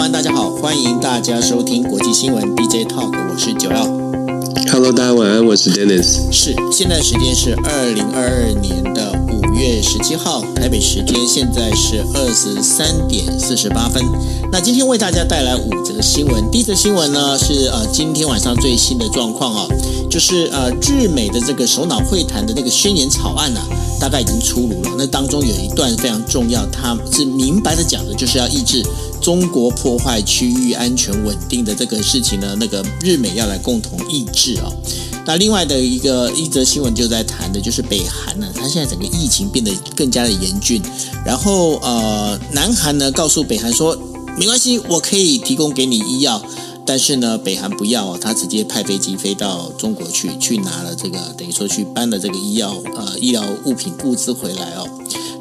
晚大家好，欢迎大家收听国际新闻 DJ Talk，我是九曜。Hello，大家晚安，我是 Dennis。是，现在时间是二零二二年的五月十七号，台北时间现在是二十三点四十八分。那今天为大家带来五则新闻。第一则新闻呢是呃今天晚上最新的状况啊，就是呃日美的这个首脑会谈的那个宣言草案呢、啊，大概已经出炉了。那当中有一段非常重要，它是明白的讲的，就是要抑制中国破坏区域安全稳定的这个事情呢，那个日美要来共同抑制啊。那另外的一个一则新闻就在谈的就是北韩呢，它现在整个疫情变得更加的严峻，然后呃，南韩呢告诉北韩说，没关系，我可以提供给你医药，但是呢，北韩不要，他直接派飞机飞到中国去，去拿了这个等于说去搬了这个医药呃医疗物品物资回来哦。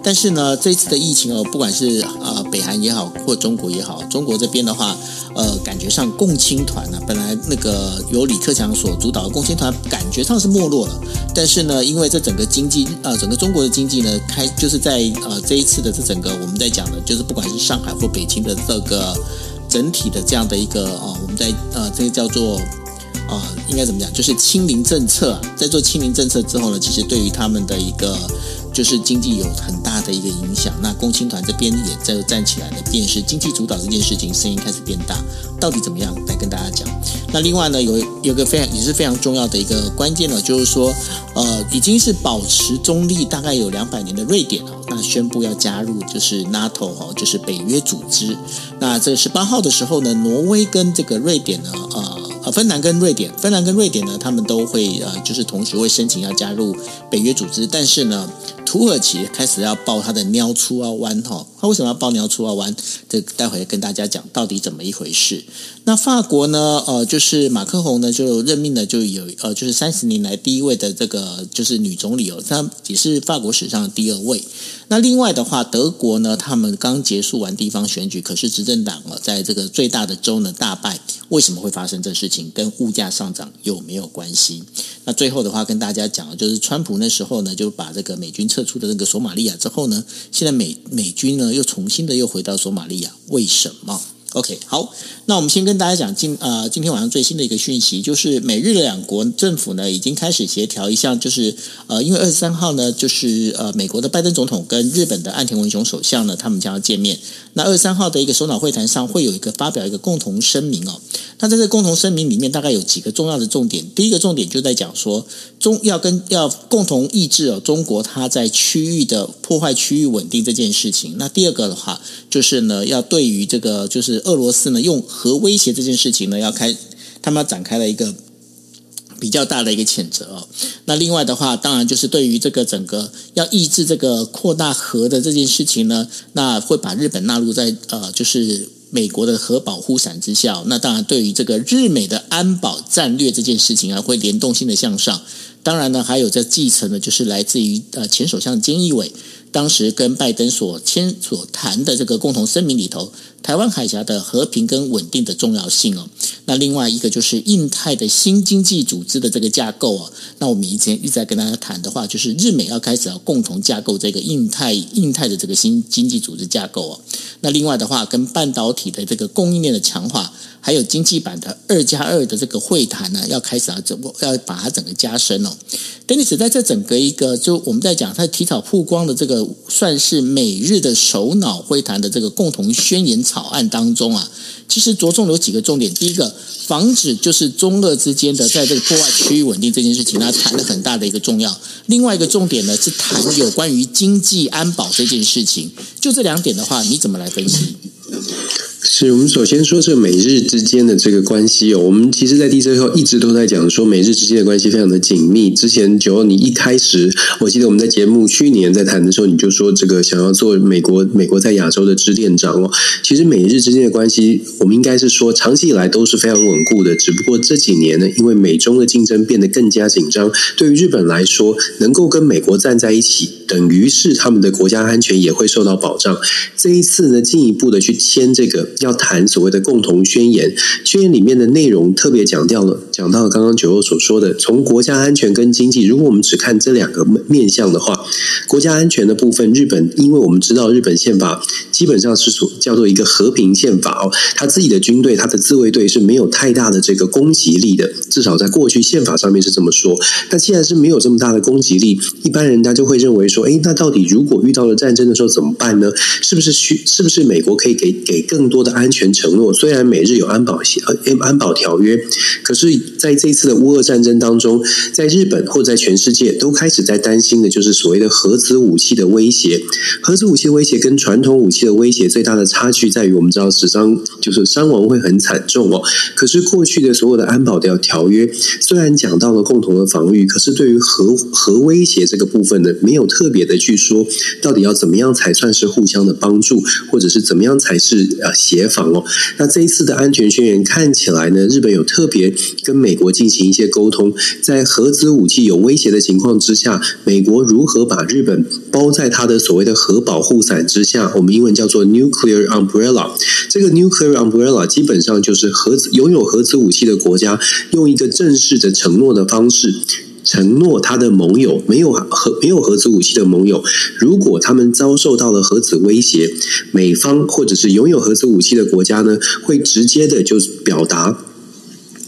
但是呢，这一次的疫情哦，不管是呃北韩也好，或中国也好，中国这边的话，呃，感觉上共青团呢、本来那个由李克强所主导的共青团，感觉上是没落了。但是呢，因为这整个经济，呃，整个中国的经济呢，开就是在呃这一次的这整个我们在讲的，就是不管是上海或北京的这个整体的这样的一个啊、我们在呃这个叫做啊、应该怎么讲，就是清零政策，在做清零政策之后呢，其实对于他们的一个。就是经济有很大的一个影响，那共青团这边也在站起来了，便是经济主导这件事情，声音开始变大，到底怎么样来跟大家讲？那另外呢，有有个非常也是非常重要的一个关键呢，就是说，呃，已经是保持中立大概有两百年的瑞典哦，那宣布要加入就是 NATO 哦，就是北约组织。那这十八号的时候呢，挪威跟这个瑞典呢，呃。呃，芬兰跟瑞典，芬兰跟瑞典呢，他们都会呃，就是同时会申请要加入北约组织。但是呢，土耳其开始要抱它的鸟鼠仔弯哈，他为什么要抱鸟鼠仔弯？这待会跟大家讲到底怎么一回事。那法国呢，呃，就是马克宏呢就任命了就有呃，就是三十年来第一位的这个就是女总理哦，她也是法国史上的第二位。那另外的话，德国呢，他们刚结束完地方选举，可是执政党啊，在这个最大的州呢大败。为什么会发生这事情？跟物价上涨有没有关系？那最后的话，跟大家讲，就是川普那时候呢，就把这个美军撤出的那个索马利亚之后呢，现在美美军呢又重新的又回到索马利亚，为什么？？OK，好，那我们先跟大家讲今呃今天晚上最新的一个讯息，就是美日两国政府呢已经开始协调一项，就是呃因为二十三号呢就是呃美国的拜登总统跟日本的岸田文雄首相呢他们将要见面，那二十三号的一个首脑会谈上会有一个发表一个共同声明哦，那在这共同声明里面大概有几个重要的重点，第一个重点就在讲说中要跟要共同抑制哦中国它在区域的破坏区域稳定这件事情，那第二个的话就是呢要对于这个就是。俄罗斯呢，用核威胁这件事情呢，要开，他们展开了一个比较大的一个谴责哦。那另外的话，当然就是对于这个整个要抑制这个扩大核的这件事情呢，那会把日本纳入在呃，就是美国的核保护伞之下。那当然，对于这个日美的安保战略这件事情啊，会联动性的向上。当然呢，还有这继承的，就是来自于呃前首相菅义伟当时跟拜登所签所谈的这个共同声明里头。台湾海峡的和平跟稳定的重要性哦，那另外一个就是印太的新经济组织的这个架构哦，那我们以前一直在跟大家谈的话，就是日美要开始要共同架构这个印太印太的这个新经济组织架构哦。那另外的话，跟半导体的这个供应链的强化，还有经济版的二加二的这个会谈呢，要开始要整要把它整个加深哦。Dennis 在这整个一个就我们在讲他提早曝光的这个算是美日的首脑会谈的这个共同宣言草案当中啊，其实着重有几个重点。第一个，防止就是中俄之间的在这个破坏区域稳定这件事情，它谈了很大的一个重要。另外一个重点呢，是谈有关于经济安保这件事情。就这两点的话，你怎么来分析？是我们首先说这美日之间的这个关系哦，我们其实，在第一周一直都在讲说美日之间的关系非常的紧密。之前九，你一开始，我记得我们在节目去年在谈的时候，你就说这个想要做美国美国在亚洲的支店长哦。其实美日之间的关系，我们应该是说长期以来都是非常稳固的。只不过这几年呢，因为美中的竞争变得更加紧张，对于日本来说，能够跟美国站在一起。等于是他们的国家安全也会受到保障。这一次呢，进一步的去签这个要谈所谓的共同宣言，宣言里面的内容特别讲掉了，讲到了刚刚九欧所说的，从国家安全跟经济，如果我们只看这两个面向的话，国家安全的部分，日本因为我们知道日本宪法基本上是所叫做一个和平宪法哦，他自己的军队，他的自卫队是没有太大的这个攻击力的，至少在过去宪法上面是这么说。那既然是没有这么大的攻击力，一般人他就会认为说，诶，那到底如果遇到了战争的时候怎么办呢？是不是需是不是美国可以给给更多的安全承诺？虽然美日有安保协呃安保条约，可是在这次的乌俄战争当中，在日本或在全世界都开始在担心的就是所谓的核子武器的威胁。核子武器威胁跟传统武器的威胁最大的差距在于，我们知道死伤就是伤亡会很惨重哦。可是过去的所有的安保条条约，虽然讲到了共同的防御，可是对于核核威胁这个部分呢，没有特特别的去说到底要怎么样才算是互相的帮助，或者是怎么样才是呃协防哦。那这一次的安全宣言看起来呢，日本有特别跟美国进行一些沟通，在核子武器有威胁的情况之下，美国如何把日本包在它的所谓的核保护伞之下？我们英文叫做 nuclear umbrella。这个 nuclear umbrella 基本上就是核子拥有核子武器的国家用一个正式的承诺的方式。承诺他的盟友没有核没有核子武器的盟友，如果他们遭受到了核子威胁，美方或者是拥有核子武器的国家呢，会直接的就表达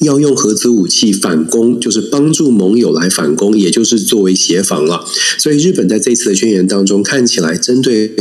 要用核子武器反攻，就是帮助盟友来反攻，也就是作为协防了。所以日本在这次的宣言当中，看起来针对。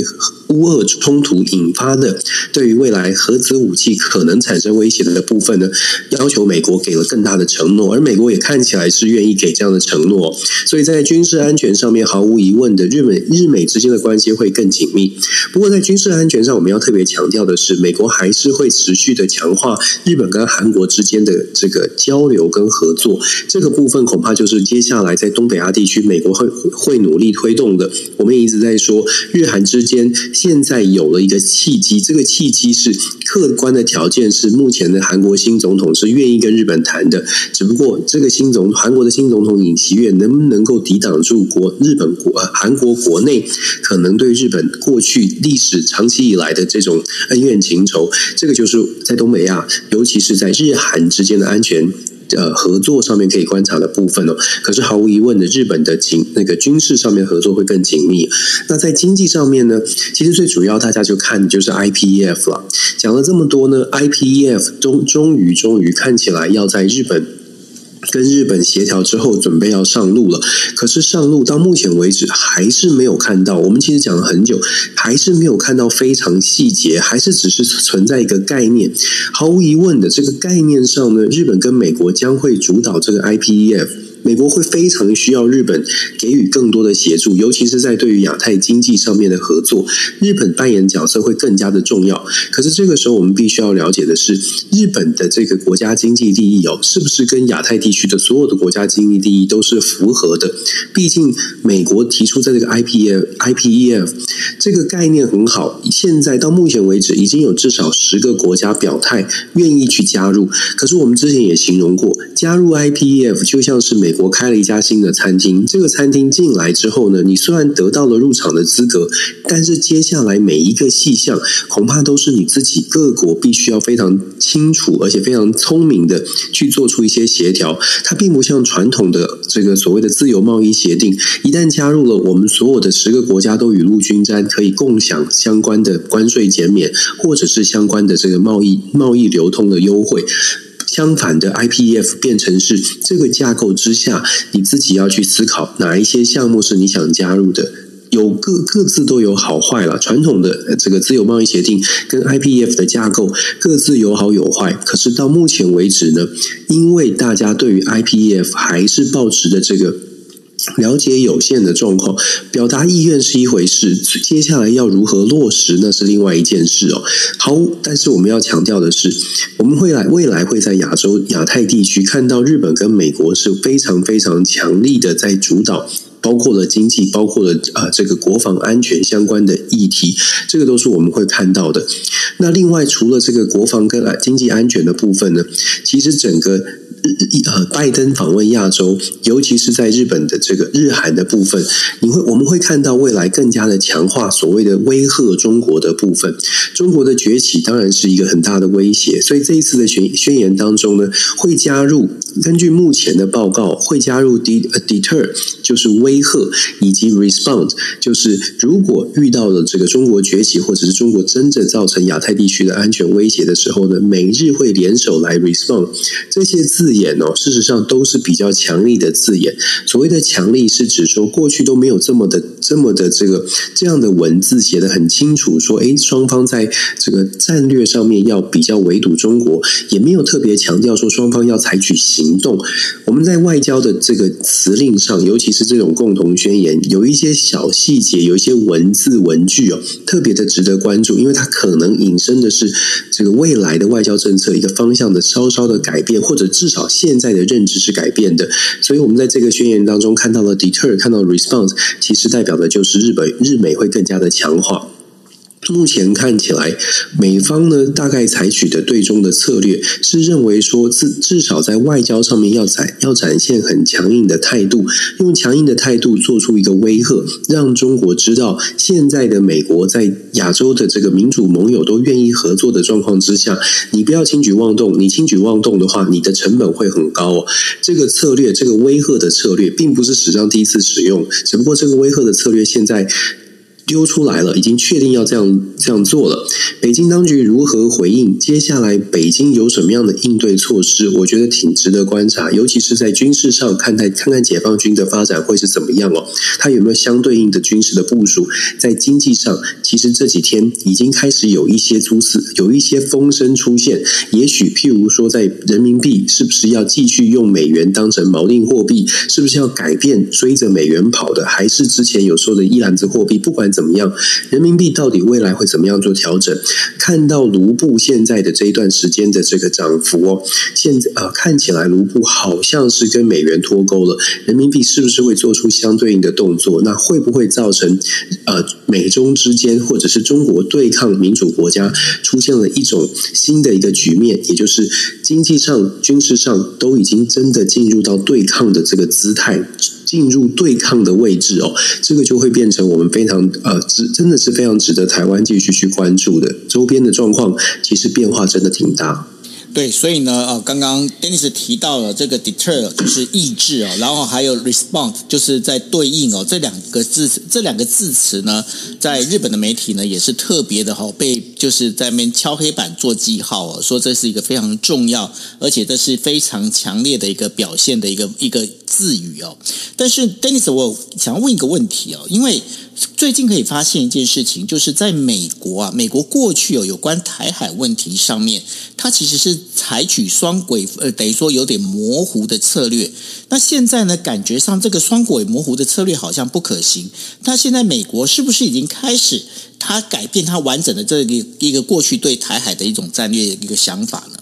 乌俄冲突引发的对于未来核子武器可能产生威胁的部分呢，要求美国给了更大的承诺，而美国也看起来是愿意给这样的承诺，所以在军事安全上面毫无疑问的，日美日美之间的关系会更紧密。不过在军事安全上，我们要特别强调的是，美国还是会持续的强化日本跟韩国之间的这个交流跟合作，这个部分恐怕就是接下来在东北亚地区，美国会会努力推动的。我们也一直在说，日韩之间。现在有了一个契机，这个契机是客观的条件是目前的韩国新总统是愿意跟日本谈的，只不过这个新总韩国的新总统尹锡悦能不能够抵挡住国日本国韩国国内可能对日本过去历史长期以来的这种恩怨情仇，这个就是在东北亚，尤其是在日韩之间的安全。呃，合作上面可以观察的部分哦，可是毫无疑问的，日本的紧那个军事上面合作会更紧密。那在经济上面呢，其实最主要大家就看就是 IPEF 了。讲了这么多呢，IPEF 终终于终于看起来要在日本。跟日本协调之后，准备要上路了。可是上路到目前为止还是没有看到。我们其实讲了很久，还是没有看到非常细节，还是只是存在一个概念。毫无疑问的，这个概念上呢，日本跟美国将会主导这个 IPEF。美国会非常需要日本给予更多的协助，尤其是在对于亚太经济上面的合作，日本扮演角色会更加的重要。可是这个时候，我们必须要了解的是，日本的这个国家经济利益哦，是不是跟亚太地区的所有的国家经济利益都是符合的？毕竟美国提出在这个 IPF IPEF 这个概念很好，现在到目前为止已经有至少十个国家表态愿意去加入。可是我们之前也形容过，加入 IPEF 就像是美。美国开了一家新的餐厅，这个餐厅进来之后呢，你虽然得到了入场的资格，但是接下来每一个细项恐怕都是你自己各国必须要非常清楚，而且非常聪明的去做出一些协调。它并不像传统的这个所谓的自由贸易协定，一旦加入了，我们所有的十个国家都雨露均沾，可以共享相关的关税减免，或者是相关的这个贸易贸易流通的优惠。相反的，IPEF 变成是这个架构之下，你自己要去思考哪一些项目是你想加入的，有各各自都有好坏了。传统的这个自由贸易协定跟 IPEF 的架构各自有好有坏，可是到目前为止呢，因为大家对于 IPEF 还是抱持的这个。了解有限的状况，表达意愿是一回事，接下来要如何落实，那是另外一件事哦。好，但是我们要强调的是，我们会来未来会在亚洲亚太地区看到日本跟美国是非常非常强力的在主导包括了经济，包括了啊、呃、这个国防安全相关的议题，这个都是我们会看到的。那另外，除了这个国防跟经济安全的部分呢，其实整个。呃，拜登访问亚洲，尤其是在日本的这个日韩的部分，你会我们会看到未来更加的强化所谓的威吓中国的部分。中国的崛起当然是一个很大的威胁，所以这一次的宣宣言当中呢，会加入根据目前的报告，会加入 d deter 就是威威吓，以及 respond 就是如果遇到了这个中国崛起，或者是中国真正造成亚太地区的安全威胁的时候呢，美日会联手来 respond 这些字。眼哦，事实上都是比较强力的字眼。所谓的强力，是指说过去都没有这么的、这么的这个这样的文字写得很清楚，说诶，双方在这个战略上面要比较围堵中国，也没有特别强调说双方要采取行动。我们在外交的这个辞令上，尤其是这种共同宣言，有一些小细节，有一些文字文句哦，特别的值得关注，因为它可能引申的是这个未来的外交政策一个方向的稍稍的改变，或者至少。现在的认知是改变的，所以我们在这个宣言当中看到了 deter，看到 response，其实代表的就是日本日美会更加的强化。目前看起来，美方呢大概采取的对中的策略是认为说，至至少在外交上面要展要展现很强硬的态度，用强硬的态度做出一个威吓，让中国知道现在的美国在亚洲的这个民主盟友都愿意合作的状况之下，你不要轻举妄动，你轻举妄动的话，你的成本会很高哦。这个策略，这个威吓的策略，并不是史上第一次使用，只不过这个威吓的策略现在。丢出来了，已经确定要这样这样做了。北京当局如何回应？接下来北京有什么样的应对措施？我觉得挺值得观察，尤其是在军事上，看待看看解放军的发展会是怎么样哦。它有没有相对应的军事的部署？在经济上，其实这几天已经开始有一些蛛丝，有一些风声出现。也许譬如说，在人民币是不是要继续用美元当成锚定货币？是不是要改变追着美元跑的？还是之前有说的一篮子货币？不管怎。怎么样？人民币到底未来会怎么样做调整？看到卢布现在的这一段时间的这个涨幅哦，现在啊、呃、看起来卢布好像是跟美元脱钩了。人民币是不是会做出相对应的动作？那会不会造成呃美中之间或者是中国对抗民主国家出现了一种新的一个局面？也就是经济上、军事上都已经真的进入到对抗的这个姿态。进入对抗的位置哦，这个就会变成我们非常呃，值真的是非常值得台湾继续去关注的。周边的状况其实变化真的挺大。对，所以呢，呃，刚刚 Dennis 提到了这个 deter 就是抑制哦，然后还有 respond 就是在对应哦，这两个字这两个字词呢，在日本的媒体呢也是特别的哈，被就是在那边敲黑板做记号哦，说这是一个非常重要，而且这是非常强烈的一个表现的一个一个字语哦。但是 Dennis，我想要问一个问题哦，因为。最近可以发现一件事情，就是在美国啊，美国过去有有关台海问题上面，它其实是采取双轨，呃，等于说有点模糊的策略。那现在呢，感觉上这个双轨模糊的策略好像不可行。那现在美国是不是已经开始，它改变它完整的这个一个过去对台海的一种战略一个想法呢？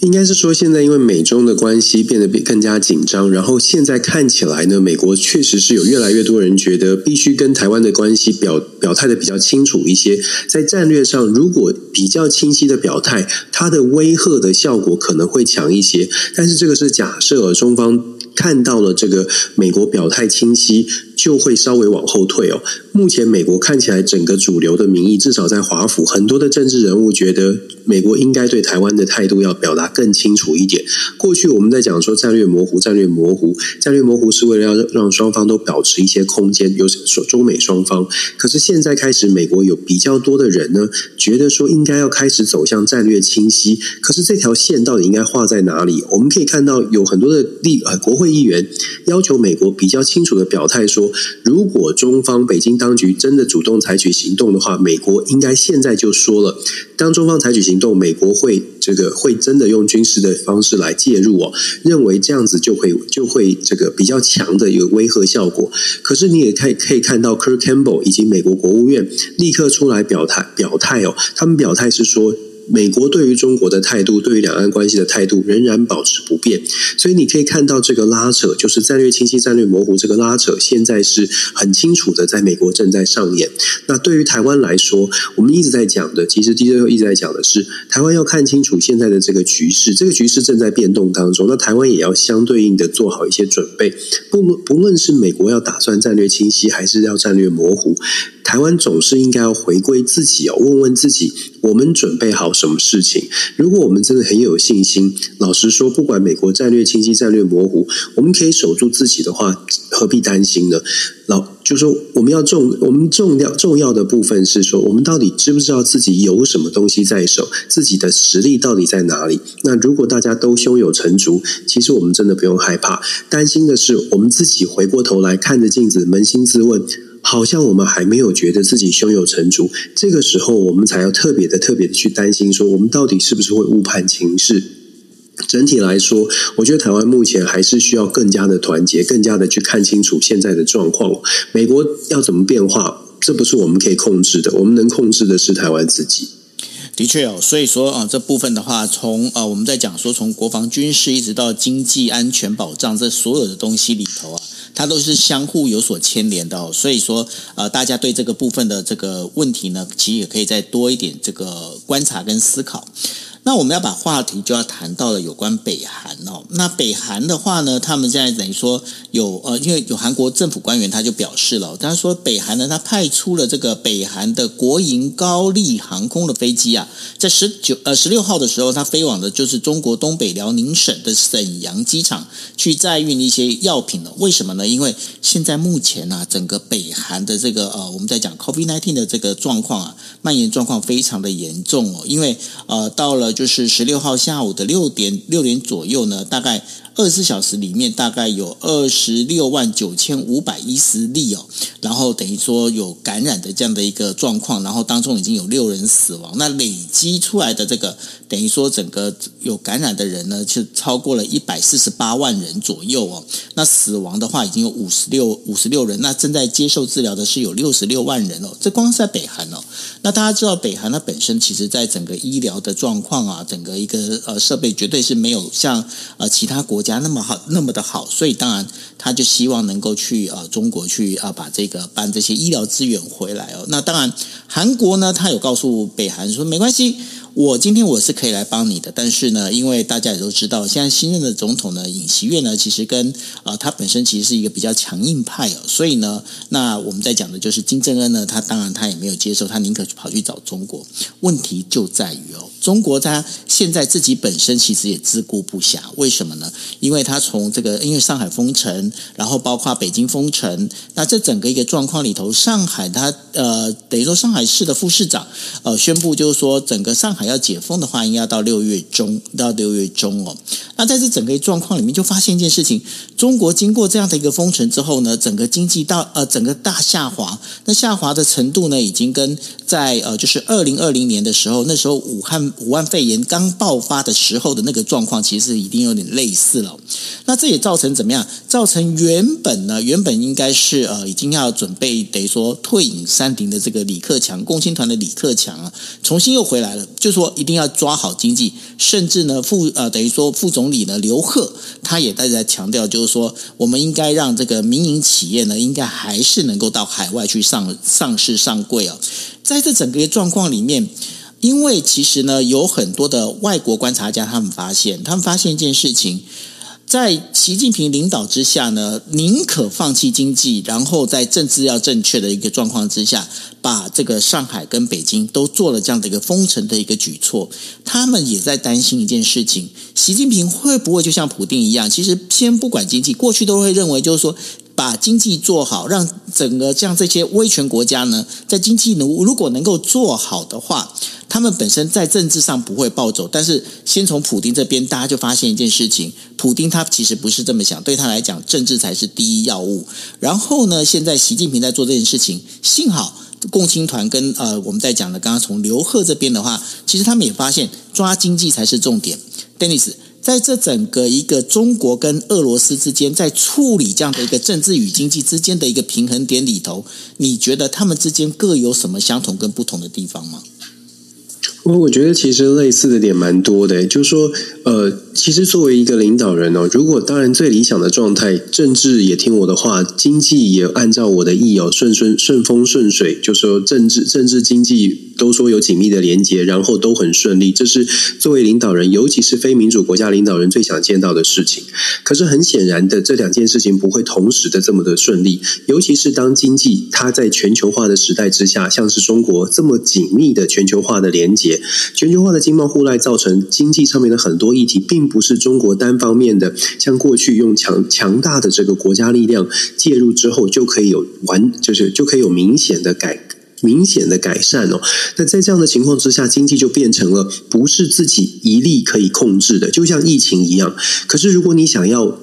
应该是说，现在因为美中的关系变得更加紧张，然后现在看起来呢，美国确实是有越来越多人觉得必须跟台湾的关系表表态的比较清楚一些，在战略上如果比较清晰的表态，它的威吓的效果可能会强一些。但是这个是假设中方看到了这个美国表态清晰。就会稍微往后退哦。目前美国看起来整个主流的民意，至少在华府，很多的政治人物觉得美国应该对台湾的态度要表达更清楚一点。过去我们在讲说战略模糊，战略模糊，战略模糊是为了要让双方都保持一些空间，有说中美双方。可是现在开始，美国有比较多的人呢，觉得说应该要开始走向战略清晰。可是这条线到底应该画在哪里？我们可以看到有很多的立呃国会议员要求美国比较清楚的表态说。如果中方北京当局真的主动采取行动的话，美国应该现在就说了，当中方采取行动，美国会这个会真的用军事的方式来介入哦，认为这样子就会就会这个比较强的一个威吓效果。可是你也可以可以看到，Kurt Campbell 以及美国国务院立刻出来表态表态哦，他们表态是说。美国对于中国的态度，对于两岸关系的态度仍然保持不变。所以你可以看到这个拉扯，就是战略清晰、战略模糊这个拉扯，现在是很清楚的，在美国正在上演。那对于台湾来说，我们一直在讲的，其实 DJ 一直在讲的是，台湾要看清楚现在的这个局势，这个局势正在变动当中。那台湾也要相对应的做好一些准备，不不论是美国要打算战略清晰，还是要战略模糊。台湾总是应该要回归自己哦，问问自己，我们准备好什么事情？如果我们真的很有信心，老实说，不管美国战略清晰、战略模糊，我们可以守住自己的话，何必担心呢？老就说，我们要重，我们重要重要的部分是说，我们到底知不知道自己有什么东西在手，自己的实力到底在哪里？那如果大家都胸有成竹，其实我们真的不用害怕，担心的是我们自己回过头来看着镜子，扪心自问。好像我们还没有觉得自己胸有成竹，这个时候我们才要特别的、特别的去担心，说我们到底是不是会误判情势。整体来说，我觉得台湾目前还是需要更加的团结，更加的去看清楚现在的状况。美国要怎么变化，这不是我们可以控制的，我们能控制的是台湾自己。的确哦，所以说啊，这部分的话，从呃我们在讲说，从国防军事一直到经济安全保障，这所有的东西里头啊。它都是相互有所牵连的哦，所以说，呃，大家对这个部分的这个问题呢，其实也可以再多一点这个观察跟思考。那我们要把话题就要谈到了有关北韩哦。那北韩的话呢，他们现在等于说有呃，因为有韩国政府官员他就表示了，他说北韩呢，他派出了这个北韩的国营高丽航空的飞机啊，在十九呃十六号的时候，他飞往的就是中国东北辽宁省的沈阳机场去载运一些药品了。为什么呢？因为现在目前呢、整个北韩的这个呃，我们在讲 COVID-19 的这个状况啊，蔓延状况非常的严重哦，因为呃到了。就是十六号下午的六点六点左右呢，大概。二十四小时里面大概有二十六万九千五百一十例哦，然后等于说有感染的这样的一个状况，然后当中已经有六人死亡，那累积出来的这个等于说整个有感染的人呢，就超过了一百四十八万人左右哦，那死亡的话已经有五十六五十六人，那正在接受治疗的是有六十六万人哦，这光是在北韩哦，那大家知道北韩它本身其实在整个医疗的状况啊，整个一个呃设备绝对是没有像呃其他国家。那么好，那么的好，所以当然他就希望能够去呃中国去啊把这个搬这些医疗资源回来哦。那当然韩国呢，他有告诉北韩说没关系。我今天我是可以来帮你的，但是呢，因为大家也都知道，现在新任的总统呢，尹锡悦呢，其实跟啊、呃、他本身其实是一个比较强硬派哦，所以呢，那我们在讲的就是金正恩呢，他当然他也没有接受，他宁可跑去找中国。问题就在于哦，中国它现在自己本身其实也自顾不暇，为什么呢？因为它从这个因为上海封城，然后包括北京封城，那这整个一个状况里头，上海它呃等于说上海市的副市长呃宣布就是说整个上海。要解封的话，应该要到六月中，到六月中哦。那在这整个状况里面，就发现一件事情：中国经过这样的一个封城之后呢，整个经济到呃整个大下滑。那下滑的程度呢，已经跟在呃就是二零二零年的时候，那时候武汉武汉肺炎刚爆发的时候的那个状况，其实已经有点类似了。那这也造成怎么样？造成原本呢，原本应该是呃已经要准备等于说退隐山林的这个李克强共青团的李克强啊，重新又回来了，就说一定要抓好经济，甚至呢副呃等于说副总理呢刘鹤他也在在强调，就是说我们应该让这个民营企业呢，应该还是能够到海外去上上市上柜啊。在这整个状况里面，因为其实呢有很多的外国观察家，他们发现，他们发现一件事情。在习近平领导之下呢，宁可放弃经济，然后在政治要正确的一个状况之下，把这个上海跟北京都做了这样的一个封城的一个举措。他们也在担心一件事情：习近平会不会就像普丁一样？其实先不管经济，过去都会认为就是说。把经济做好，让整个像这些威权国家呢，在经济如如果能够做好的话，他们本身在政治上不会暴走。但是，先从普丁这边，大家就发现一件事情：普丁他其实不是这么想，对他来讲，政治才是第一要务。然后呢，现在习近平在做这件事情，幸好共青团跟呃我们在讲的刚刚从刘贺这边的话，其实他们也发现抓经济才是重点。Dennis。在这整个一个中国跟俄罗斯之间，在处理这样的一个政治与经济之间的一个平衡点里头，你觉得他们之间各有什么相同跟不同的地方吗？我我觉得其实类似的点蛮多的，就是说，呃，其实作为一个领导人哦，如果当然最理想的状态，政治也听我的话，经济也按照我的意哦，顺顺顺风顺水，就说政治政治经济都说有紧密的连接，然后都很顺利，这是作为领导人，尤其是非民主国家领导人最想见到的事情。可是很显然的，这两件事情不会同时的这么的顺利，尤其是当经济它在全球化的时代之下，像是中国这么紧密的全球化的连接。全球化的经贸互赖造成经济上面的很多议题，并并不是中国单方面的，像过去用强强大的这个国家力量介入之后就可以有完，就是就可以有明显的改明显的改善哦。那在这样的情况之下，经济就变成了不是自己一力可以控制的，就像疫情一样。可是如果你想要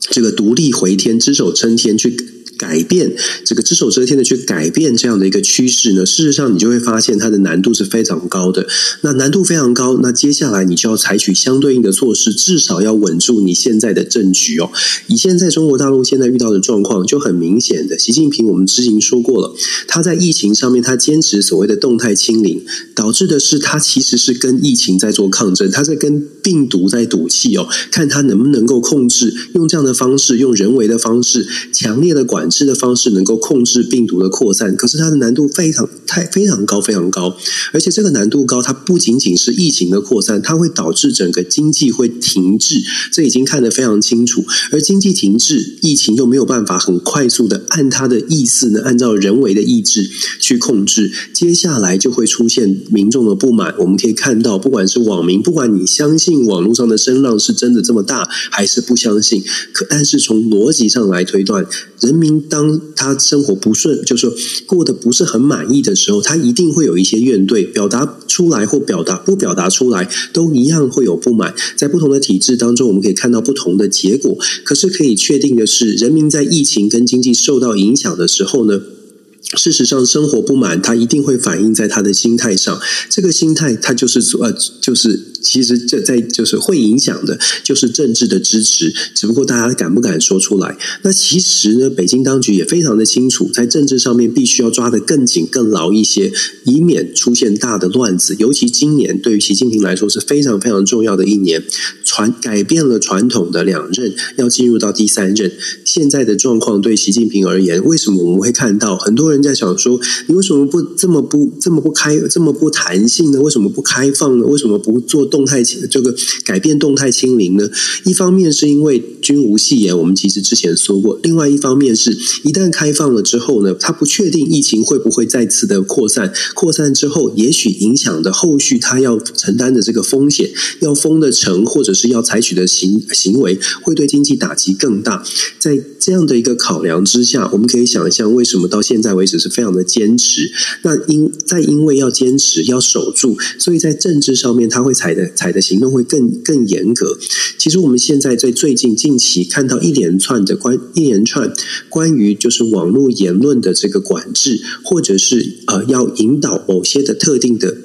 这个独立回天、只手撑天去。改变这个只手遮天的去改变这样的一个趋势呢，事实上你就会发现它的难度是非常高的。那难度非常高，那接下来你就要采取相对应的措施，至少要稳住你现在的政局哦。以现在中国大陆现在遇到的状况就很明显的，习近平我们之前说过了，他在疫情上面他坚持所谓的动态清零，导致的是他其实是跟疫情在做抗争，他在跟病毒在赌气哦，看他能不能够控制，用这样的方式，用人为的方式，强烈的管。的方式能够控制病毒的扩散，可是它的难度非常太非常高非常高，而且这个难度高，它不仅仅是疫情的扩散，它会导致整个经济会停滞，这已经看得非常清楚。而经济停滞，疫情又没有办法很快速的按它的意思呢，按照人为的意志去控制，接下来就会出现民众的不满。我们可以看到，不管是网民，不管你相信网络上的声浪是真的这么大，还是不相信，可但是从逻辑上来推断，人民。当他生活不顺，就是说过得不是很满意的时候，他一定会有一些怨怼，表达出来或表达不表达出来，都一样会有不满。在不同的体制当中，我们可以看到不同的结果。可是可以确定的是，人民在疫情跟经济受到影响的时候呢，事实上生活不满，他一定会反映在他的心态上。这个心态，他就是呃，就是。其实这在就是会影响的，就是政治的支持，只不过大家敢不敢说出来？那其实呢，北京当局也非常的清楚，在政治上面必须要抓得更紧、更牢一些，以免出现大的乱子。尤其今年对于习近平来说是非常非常重要的一年，传改变了传统的两任，要进入到第三任。现在的状况对习近平而言，为什么我们会看到很多人在想说，你为什么不这么不这么不开这么不弹性呢？为什么不开放呢？为什么不做？动态清这个改变动态清零呢？一方面是因为君无戏言，我们其实之前说过；另外一方面是一旦开放了之后呢，他不确定疫情会不会再次的扩散，扩散之后，也许影响的后续他要承担的这个风险，要封的城或者是要采取的行行为，会对经济打击更大。在这样的一个考量之下，我们可以想象为什么到现在为止是非常的坚持。那因在因为要坚持要守住，所以在政治上面他会采的。采的行动会更更严格。其实我们现在在最近近期看到一连串的关一连串关于就是网络言论的这个管制，或者是呃要引导某些的特定的。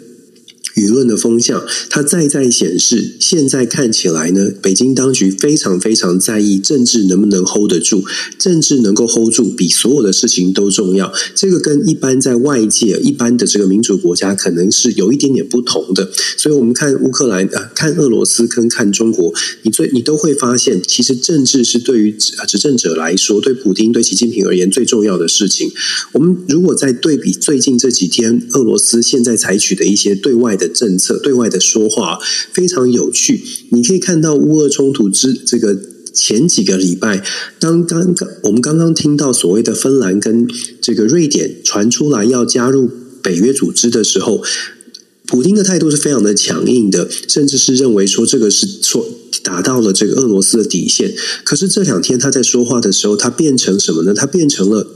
舆论的风向，它再再显示，现在看起来呢，北京当局非常非常在意政治能不能 hold 得住，政治能够 hold 住，比所有的事情都重要。这个跟一般在外界一般的这个民主国家可能是有一点点不同的。所以，我们看乌克兰啊，看俄罗斯跟看中国，你最你都会发现，其实政治是对于执执政者来说，对普京、对习近平而言最重要的事情。我们如果在对比最近这几天俄罗斯现在采取的一些对外的。政策对外的说话非常有趣，你可以看到乌俄冲突之这个前几个礼拜，当刚刚我们刚刚听到所谓的芬兰跟这个瑞典传出来要加入北约组织的时候，普丁的态度是非常的强硬的，甚至是认为说这个是说达到了这个俄罗斯的底线。可是这两天他在说话的时候，他变成什么呢？他变成了。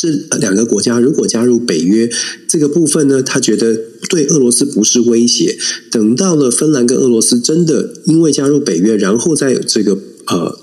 这两个国家如果加入北约这个部分呢，他觉得对俄罗斯不是威胁。等到了芬兰跟俄罗斯真的因为加入北约，然后在这个呃。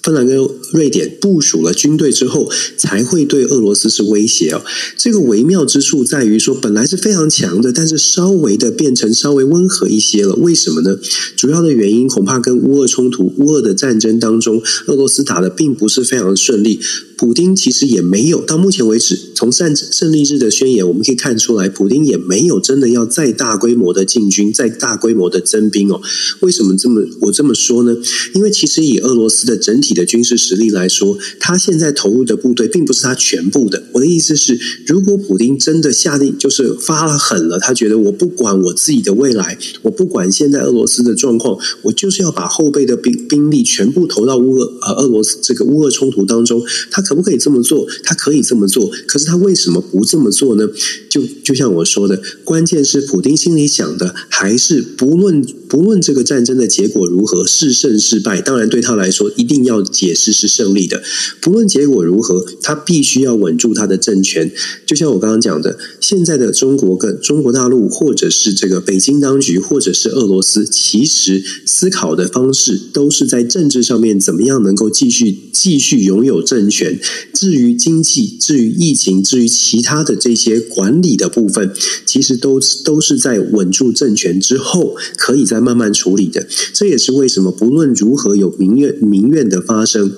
芬兰跟瑞典部署了军队之后，才会对俄罗斯是威胁哦。这个微妙之处在于说，本来是非常强的，但是稍微的变成稍微温和一些了。为什么呢？主要的原因恐怕跟乌俄冲突、乌俄的战争当中，俄罗斯打的并不是非常顺利。普丁其实也没有到目前为止，从胜胜利日的宣言我们可以看出来，普丁也没有真的要再大规模的进军，再大规模的增兵哦。为什么这么我这么说呢？因为其实以俄罗斯的整体的军事实力来说，他现在投入的部队并不是他全部的。我的意思是，如果普丁真的下令就是发了狠了，他觉得我不管我自己的未来，我不管现在俄罗斯的状况，我就是要把后备的兵兵力全部投到乌俄呃俄罗斯这个乌俄冲突当中。他可不可以这么做？他可以这么做，可是他为什么不这么做呢？就就像我说的，关键是普丁心里想的还是不论不论这个战争的结果如何，是胜是败，当然对他来说一定要解释是胜利的。不论结果如何，他必须要稳住他的政权。就像我刚刚讲的，现在的中国跟中国大陆，或者是这个北京当局，或者是俄罗斯，其实思考的方式都是在政治上面怎么样能够继续继续拥有政权。至于经济，至于疫情，至于其他的这些管理的部分，其实都都是在稳住政权之后，可以再慢慢处理的。这也是为什么不论如何有民怨民怨的发生。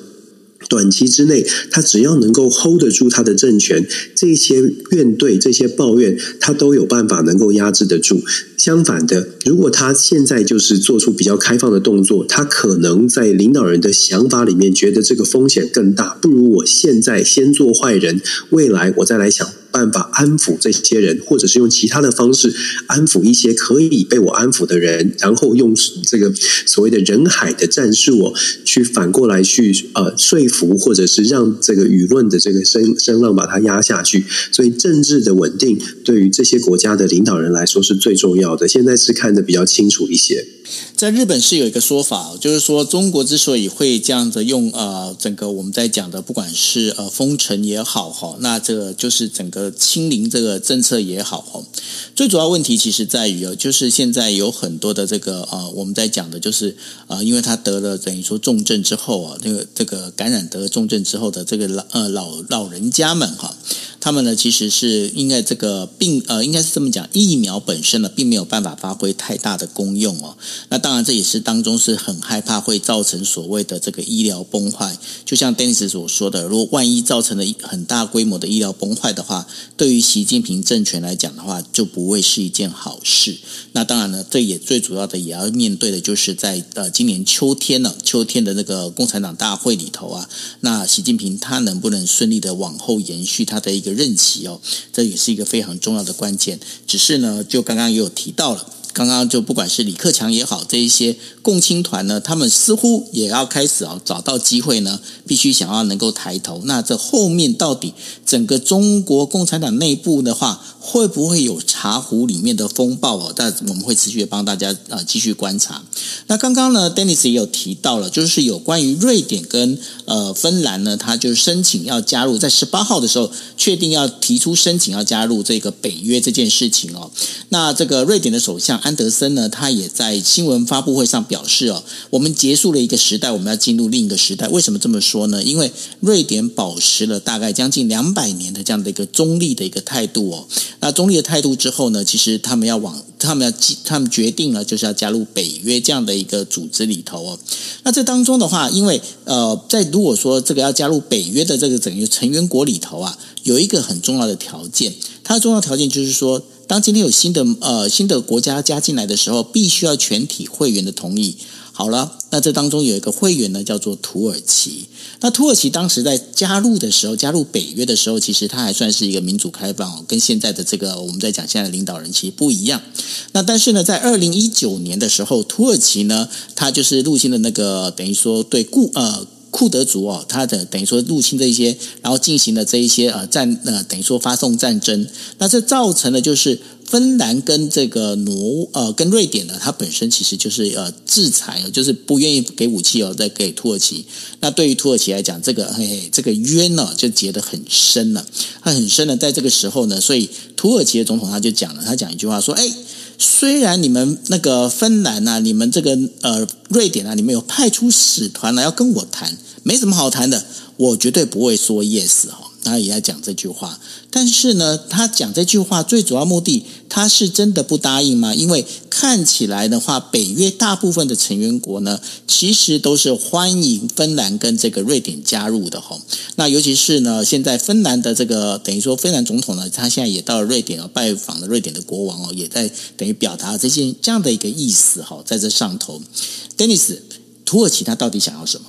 短期之内，他只要能够 hold 得住他的政权，这些怨怼、这些抱怨，他都有办法能够压制得住。相反的，如果他现在就是做出比较开放的动作，他可能在领导人的想法里面觉得这个风险更大，不如我现在先做坏人，未来我再来想办法安抚这些人，或者是用其他的方式安抚一些可以被我安抚的人，然后用这个所谓的人海的战术哦，去反过来去呃说服，或者是让这个舆论的这个声声浪把它压下去。所以政治的稳定对于这些国家的领导人来说是最重要的。现在是看得比较清楚一些。在日本是有一个说法，就是说中国之所以会这样子用呃整个我们在讲的，不管是呃封城也好哈，那这个就是整个清零这个政策也好哦，最主要问题其实在于哦，就是现在有很多的这个呃我们在讲的就是呃，因为他得了等于说重症之后啊，这个这个感染得了重症之后的这个老呃老老人家们哈。他们呢，其实是应该这个病呃，应该是这么讲，疫苗本身呢，并没有办法发挥太大的功用哦。那当然，这也是当中是很害怕会造成所谓的这个医疗崩坏。就像 Dennis 所说的，如果万一造成了很大规模的医疗崩坏的话，对于习近平政权来讲的话，就不会是一件好事。那当然呢，这也最主要的也要面对的就是在呃今年秋天呢，秋天的那个共产党大会里头啊，那习近平他能不能顺利的往后延续他的一个。任期哦，这也是一个非常重要的关键。只是呢，就刚刚也有提到了。刚刚就不管是李克强也好，这一些共青团呢，他们似乎也要开始啊，找到机会呢，必须想要能够抬头。那这后面到底整个中国共产党内部的话，会不会有茶壶里面的风暴哦？但我们会持续帮大家啊继续观察。那刚刚呢，Dennis 也有提到了，就是有关于瑞典跟呃芬兰呢，他就申请要加入，在十八号的时候确定要提出申请要加入这个北约这件事情哦。那这个瑞典的首相。安德森呢，他也在新闻发布会上表示哦，我们结束了一个时代，我们要进入另一个时代。为什么这么说呢？因为瑞典保持了大概将近两百年的这样的一个中立的一个态度哦。那中立的态度之后呢，其实他们要往，他们要，他们决定了就是要加入北约这样的一个组织里头哦。那这当中的话，因为呃，在如果说这个要加入北约的这个整个成员国里头啊，有一个很重要的条件，它的重要条件就是说。当今天有新的呃新的国家加进来的时候，必须要全体会员的同意。好了，那这当中有一个会员呢，叫做土耳其。那土耳其当时在加入的时候，加入北约的时候，其实它还算是一个民主开放哦，跟现在的这个我们在讲现在的领导人其实不一样。那但是呢，在二零一九年的时候，土耳其呢，它就是入侵的那个等于说对固呃。库德族哦，他的等于说入侵这一些，然后进行了这一些呃战呃等于说发动战争，那这造成了就是芬兰跟这个挪呃跟瑞典呢，它本身其实就是呃制裁，就是不愿意给武器哦，再给土耳其。那对于土耳其来讲，这个嘿嘿这个冤呢就结得很深了，他很深了在这个时候呢，所以土耳其的总统他就讲了，他讲一句话说，哎。虽然你们那个芬兰呐，你们这个呃瑞典啊，你们有派出使团来要跟我谈，没什么好谈的，我绝对不会说 yes 哈。他也在讲这句话。但是呢，他讲这句话最主要目的，他是真的不答应吗？因为看起来的话，北约大部分的成员国呢，其实都是欢迎芬兰跟这个瑞典加入的哈。那尤其是呢，现在芬兰的这个等于说芬兰总统呢，他现在也到了瑞典哦，拜访了瑞典的国王哦，也在等于表达这些这样的一个意思哈，在这上头，Dennis，土耳其他到底想要什么？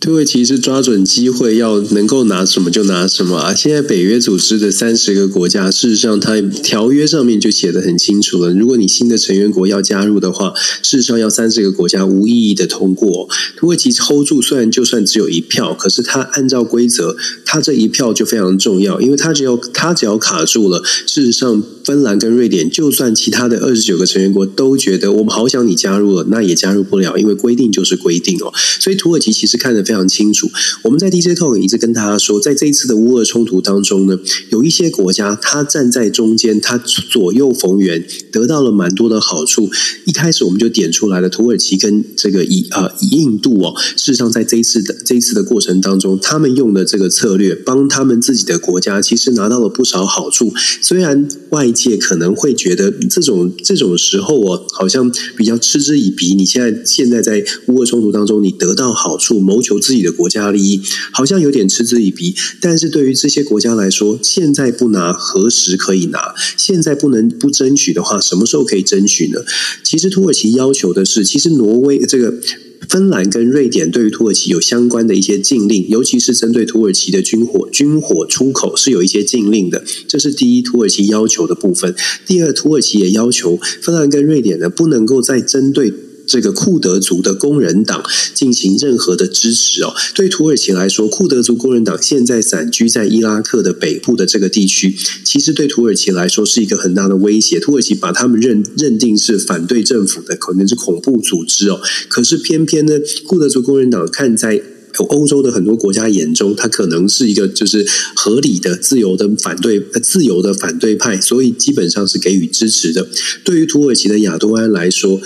土耳其是抓准机会，要能够拿什么就拿什么啊！现在北约组织的三十个国家，事实上它条约上面就写得很清楚了。如果你新的成员国要加入的话，事实上要三十个国家无异议的通过。土耳其 hold 住，虽然就算只有一票，可是它按照规则，它这一票就非常重要，因为它只要它只要卡住了，事实上芬兰跟瑞典，就算其他的二十九个成员国都觉得我们好想你加入了，那也加入不了，因为规定就是规定哦。所以土耳其其实看得非常清楚，我们在 DJ Talk 一直跟大家说，在这一次的乌俄冲突当中呢，有一些国家它站在中间，它左右逢源，得到了蛮多的好处。一开始我们就点出来了，土耳其跟这个以呃印度哦，事实上在这一次的这一次的过程当中，他们用的这个策略，帮他们自己的国家其实拿到了不少好处。虽然外界可能会觉得这种这种时候哦，好像比较嗤之以鼻。你现在现在在乌俄冲突当中，你得到好处，谋求自己的国家利益，好像有点嗤之以鼻。但是对于这些国家来说，现在不拿，何时可以拿？现在不能不争取的话，什么时候可以争取呢？其实土耳其要求的是，其实挪威这个芬兰跟瑞典对于土耳其有相关的一些禁令，尤其是针对土耳其的军火军火出口是有一些禁令的。这是第一，土耳其要求的部分。第二，土耳其也要求芬兰跟瑞典呢，不能够再针对。这个库德族的工人党进行任何的支持哦，对土耳其来说，库德族工人党现在散居在伊拉克的北部的这个地区，其实对土耳其来说是一个很大的威胁。土耳其把他们认认定是反对政府的，可能是恐怖组织哦。可是偏偏呢，库德族工人党看在欧洲的很多国家眼中，他可能是一个就是合理的、自由的反对、自由的反对派，所以基本上是给予支持的。对于土耳其的亚多安来说，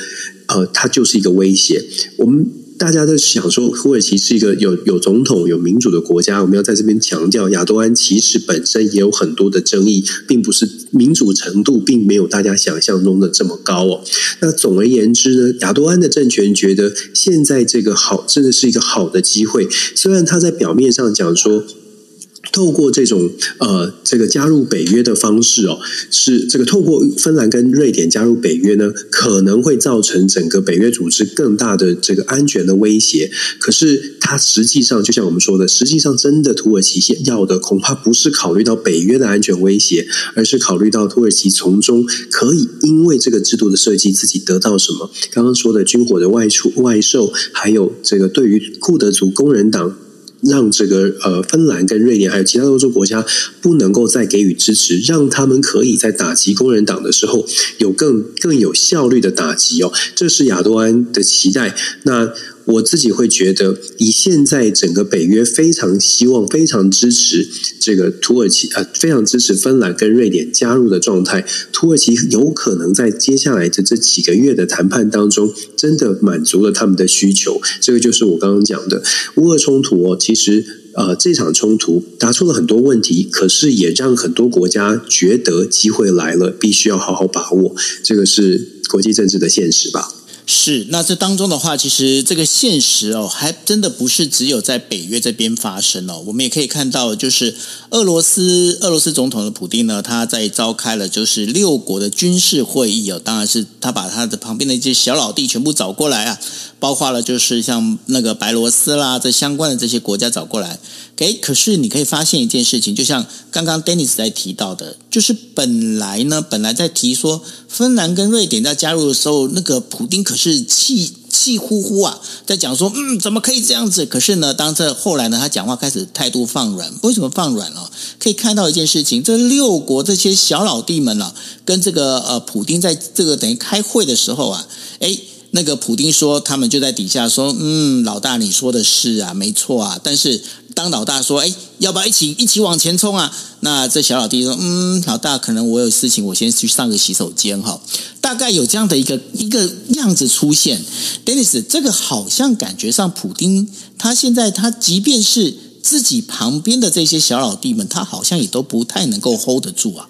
呃，它就是一个威胁。我们大家都想说，土耳其是一个有有总统、有民主的国家。我们要在这边强调，亚多安其实本身也有很多的争议，并不是民主程度并没有大家想象中的这么高哦。那总而言之呢，亚多安的政权觉得现在这个好，真的是一个好的机会。虽然他在表面上讲说。透过这种呃，这个加入北约的方式哦，是这个透过芬兰跟瑞典加入北约呢，可能会造成整个北约组织更大的这个安全的威胁。可是它实际上就像我们说的，实际上真的土耳其要的恐怕不是考虑到北约的安全威胁，而是考虑到土耳其从中可以因为这个制度的设计自己得到什么。刚刚说的军火的外出外售，还有这个对于库德族工人党。让这个呃，芬兰跟瑞典还有其他欧洲国家不能够再给予支持，让他们可以在打击工人党的时候有更更有效率的打击哦，这是亚多安的期待。那。我自己会觉得，以现在整个北约非常希望、非常支持这个土耳其，呃，非常支持芬兰跟瑞典加入的状态，土耳其有可能在接下来的这几个月的谈判当中，真的满足了他们的需求。这个就是我刚刚讲的乌俄冲突哦。其实，呃，这场冲突答出了很多问题，可是也让很多国家觉得机会来了，必须要好好把握。这个是国际政治的现实吧。是，那这当中的话，其实这个现实哦，还真的不是只有在北约这边发生哦。我们也可以看到，就是俄罗斯俄罗斯总统的普丁呢，他在召开了就是六国的军事会议哦，当然是他把他的旁边的一些小老弟全部找过来啊，包括了就是像那个白罗斯啦，这相关的这些国家找过来。诶，可是你可以发现一件事情，就像刚刚 Dennis 在提到的，就是本来呢，本来在提说芬兰跟瑞典在加入的时候，那个普丁可是气气呼呼啊，在讲说，嗯，怎么可以这样子？可是呢，当这后来呢，他讲话开始态度放软，为什么放软了？可以看到一件事情，这六国这些小老弟们啊，跟这个呃普丁在这个等于开会的时候啊，诶。那个普丁说，他们就在底下说：“嗯，老大，你说的是啊，没错啊。”但是当老大说：“哎，要不要一起一起往前冲啊？”那这小老弟说：“嗯，老大，可能我有事情，我先去上个洗手间哈。”大概有这样的一个一个样子出现。Dennis，这个好像感觉上，普丁他现在他即便是自己旁边的这些小老弟们，他好像也都不太能够 hold 得住啊。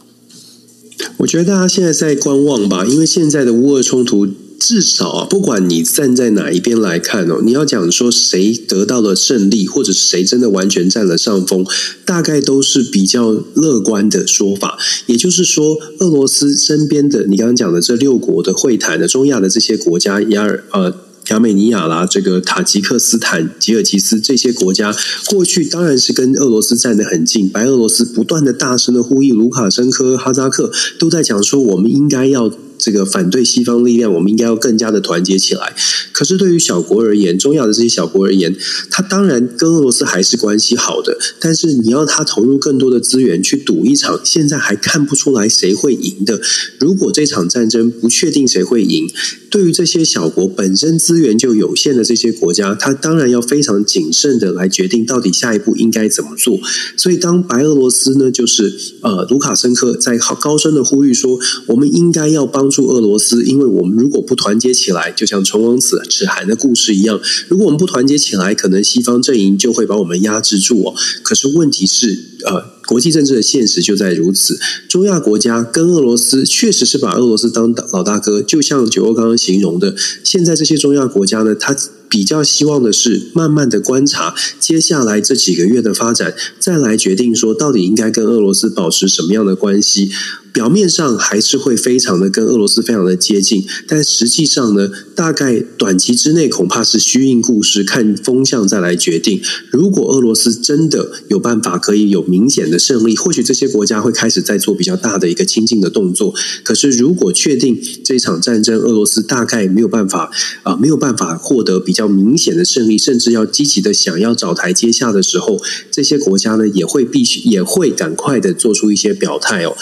我觉得大家现在在观望吧，因为现在的乌俄冲突。至少啊，不管你站在哪一边来看哦，你要讲说谁得到了胜利，或者是谁真的完全占了上风，大概都是比较乐观的说法。也就是说，俄罗斯身边的你刚刚讲的这六国的会谈的中亚的这些国家，亚尔呃亚美尼亚啦，这个塔吉克斯坦、吉尔吉斯这些国家，过去当然是跟俄罗斯站得很近，白俄罗斯不断的大声的呼吁，卢卡申科、哈扎克都在讲说，我们应该要。这个反对西方力量，我们应该要更加的团结起来。可是对于小国而言，重要的这些小国而言，他当然跟俄罗斯还是关系好的，但是你要他投入更多的资源去赌一场，现在还看不出来谁会赢的。如果这场战争不确定谁会赢，对于这些小国本身资源就有限的这些国家，他当然要非常谨慎的来决定到底下一步应该怎么做。所以当白俄罗斯呢，就是呃卢卡申科在好高声的呼吁说，我们应该要帮住。俄罗斯，因为我们如果不团结起来，就像唇亡齿齿寒的故事一样，如果我们不团结起来，可能西方阵营就会把我们压制住哦。可是问题是，呃，国际政治的现实就在如此。中亚国家跟俄罗斯确实是把俄罗斯当老大哥，就像九欧刚刚形容的，现在这些中亚国家呢，他比较希望的是慢慢的观察接下来这几个月的发展，再来决定说到底应该跟俄罗斯保持什么样的关系。表面上还是会非常的跟俄罗斯非常的接近，但实际上呢，大概短期之内恐怕是虚应故事，看风向再来决定。如果俄罗斯真的有办法可以有明显的胜利，或许这些国家会开始在做比较大的一个亲近的动作。可是如果确定这场战争俄罗斯大概没有办法啊、没有办法获得比较明显的胜利，甚至要积极的想要找台阶下的时候，这些国家呢也会必须也会赶快的做出一些表态哦。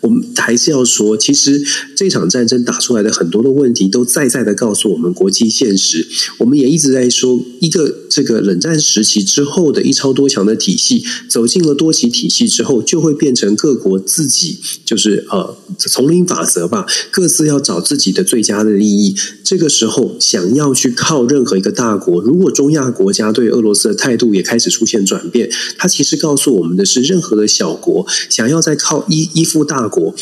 我们还是要说，其实这场战争打出来的很多的问题，都在在的告诉我们国际现实。我们也一直在说，一个这个冷战时期之后的一超多强的体系，走进了多极体系之后，就会变成各国自己就是呃丛林法则吧，各自要找自己的最佳的利益。这个时候，想要去靠任何一个大国，如果中亚国家对俄罗斯的态度也开始出现转变，它其实告诉我们的是，任何的小国想要再靠依依附大国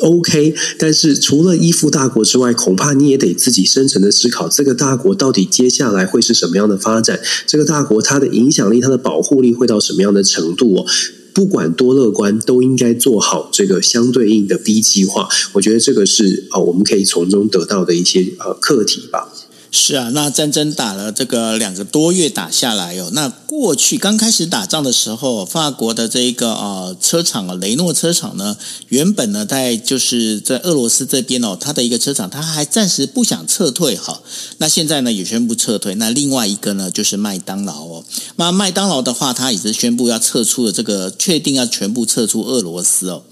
，OK，但是除了依附大国之外，恐怕你也得自己深层的思考，这个大国到底接下来会是什么样的发展？这个大国它的影响力、它的保护力会到什么样的程度？哦，不管多乐观，都应该做好这个相对应的 B 计划。我觉得这个是啊，我们可以从中得到的一些呃课题吧。是啊，那战争打了这个两个多月打下来哦，那过去刚开始打仗的时候，法国的这一个呃车厂啊，雷诺车厂呢，原本呢在就是在俄罗斯这边哦，它的一个车厂，它还暂时不想撤退哈，那现在呢也宣布撤退。那另外一个呢就是麦当劳哦，那麦当劳的话，它也是宣布要撤出的这个，确定要全部撤出俄罗斯哦。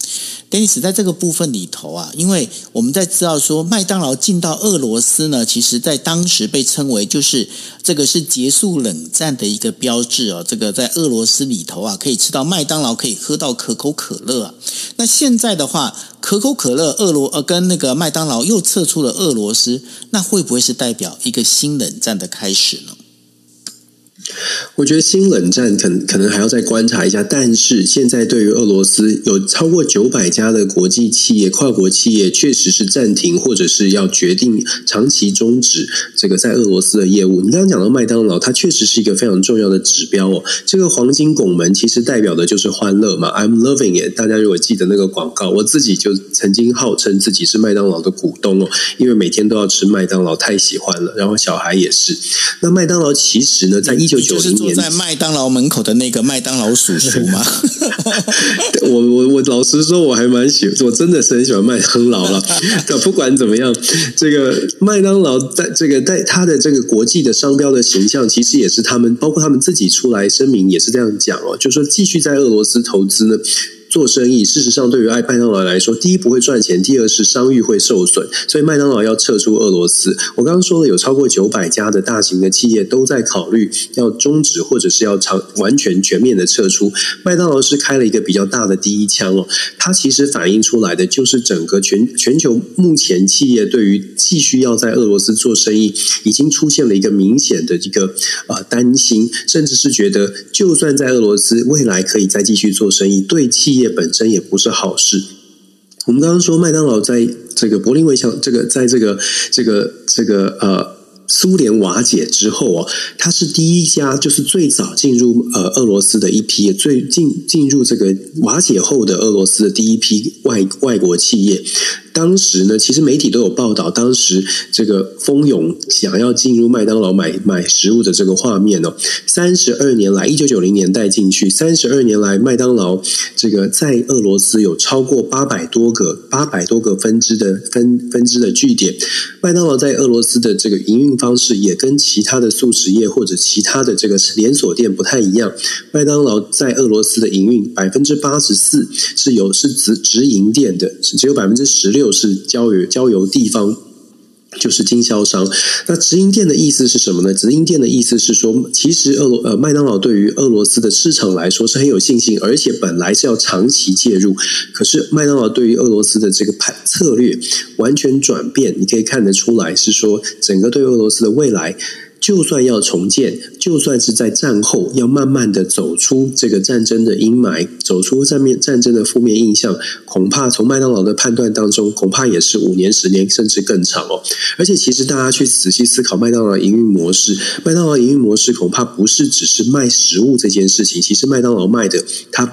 Dennis 在这个部分里头啊，因为我们在知道说麦当劳进到俄罗斯呢，其实在当时被称为就是这个是结束冷战的一个标志哦。这个在俄罗斯里头啊，可以吃到麦当劳，可以喝到可口可乐啊。那现在的话，可口可乐俄罗呃跟那个麦当劳又撤出了俄罗斯，那会不会是代表一个新冷战的开始呢？我觉得新冷战可能可能还要再观察一下，但是现在对于俄罗斯有超过九百家的国际企业、跨国企业，确实是暂停或者是要决定长期终止这个在俄罗斯的业务。你刚刚讲到麦当劳，它确实是一个非常重要的指标哦。这个黄金拱门其实代表的就是欢乐嘛，I'm loving it。大家如果记得那个广告，我自己就曾经号称自己是麦当劳的股东哦，因为每天都要吃麦当劳，太喜欢了。然后小孩也是。那麦当劳其实呢，在一九九零年，在麦当劳门口的那个麦当劳叔叔吗？我我我老实说，我还蛮喜欢，我真的是很喜欢麦当劳了。不管怎么样，这个麦当劳在这个在他的这个国际的商标的形象，其实也是他们包括他们自己出来声明，也是这样讲哦，就是说继续在俄罗斯投资呢。做生意。事实上，对于爱麦当劳来说，第一不会赚钱，第二是商誉会受损，所以麦当劳要撤出俄罗斯。我刚刚说了，有超过九百家的大型的企业都在考虑要终止，或者是要长完全全面的撤出。麦当劳是开了一个比较大的第一枪哦，它其实反映出来的就是整个全全球目前企业对于继续要在俄罗斯做生意，已经出现了一个明显的一个呃担心，甚至是觉得就算在俄罗斯未来可以再继续做生意，对企业本身也不是好事。我们刚刚说麦当劳在这个柏林围墙，这个在这个这个这个呃。苏联瓦解之后哦，它是第一家，就是最早进入呃俄罗斯的一批，最进进入这个瓦解后的俄罗斯的第一批外外国企业。当时呢，其实媒体都有报道，当时这个蜂拥想要进入麦当劳买买食物的这个画面哦。三十二年来，一九九零年代进去，三十二年来，麦当劳这个在俄罗斯有超过八百多个八百多个分支的分分支的据点。麦当劳在俄罗斯的这个营运方式也跟其他的速食业或者其他的这个连锁店不太一样。麦当劳在俄罗斯的营运百分之八十四是有是直直营店的，只有百分之十六。就是交由交由地方，就是经销商。那直营店的意思是什么呢？直营店的意思是说，其实俄罗呃麦当劳对于俄罗斯的市场来说是很有信心，而且本来是要长期介入。可是麦当劳对于俄罗斯的这个派策略完全转变，你可以看得出来，是说整个对俄罗斯的未来。就算要重建，就算是在战后要慢慢的走出这个战争的阴霾，走出战面战争的负面印象，恐怕从麦当劳的判断当中，恐怕也是五年、十年甚至更长哦。而且，其实大家去仔细思考麦当劳营运模式，麦当劳营运模式恐怕不是只是卖食物这件事情，其实麦当劳卖的，它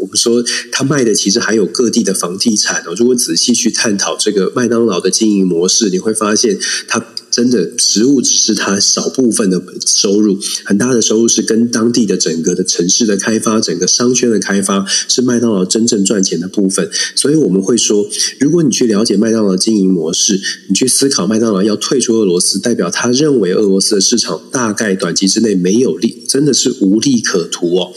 我们说它卖的其实还有各地的房地产哦。如果仔细去探讨这个麦当劳的经营模式，你会发现它。真的，食物只是它少部分的收入，很大的收入是跟当地的整个的城市的开发、整个商圈的开发是麦当劳真正赚钱的部分。所以我们会说，如果你去了解麦当劳经营模式，你去思考麦当劳要退出俄罗斯，代表他认为俄罗斯的市场大概短期之内没有利，真的是无利可图哦。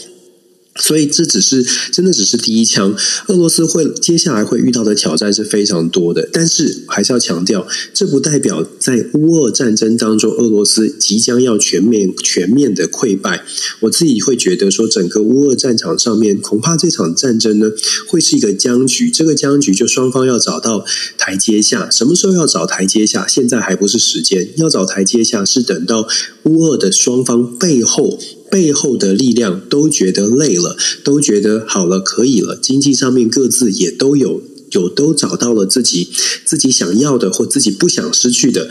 所以这只是真的只是第一枪，俄罗斯会接下来会遇到的挑战是非常多的。但是还是要强调，这不代表在乌俄战争当中，俄罗斯即将要全面全面的溃败。我自己会觉得说，整个乌俄战场上面，恐怕这场战争呢会是一个僵局。这个僵局就双方要找到台阶下，什么时候要找台阶下？现在还不是时间，要找台阶下是等到乌俄的双方背后。背后的力量都觉得累了，都觉得好了，可以了。经济上面各自也都有有都找到了自己自己想要的或自己不想失去的。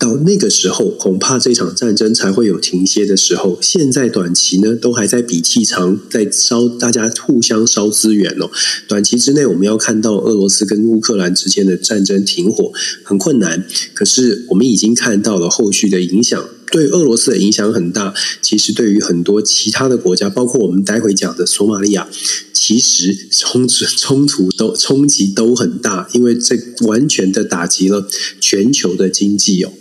到那个时候，恐怕这场战争才会有停歇的时候。现在短期呢，都还在比气长，在烧，大家互相烧资源哦。短期之内，我们要看到俄罗斯跟乌克兰之间的战争停火很困难。可是，我们已经看到了后续的影响。对俄罗斯的影响很大，其实对于很多其他的国家，包括我们待会讲的索马利亚，其实冲突冲突都冲击都很大，因为这完全的打击了全球的经济哦。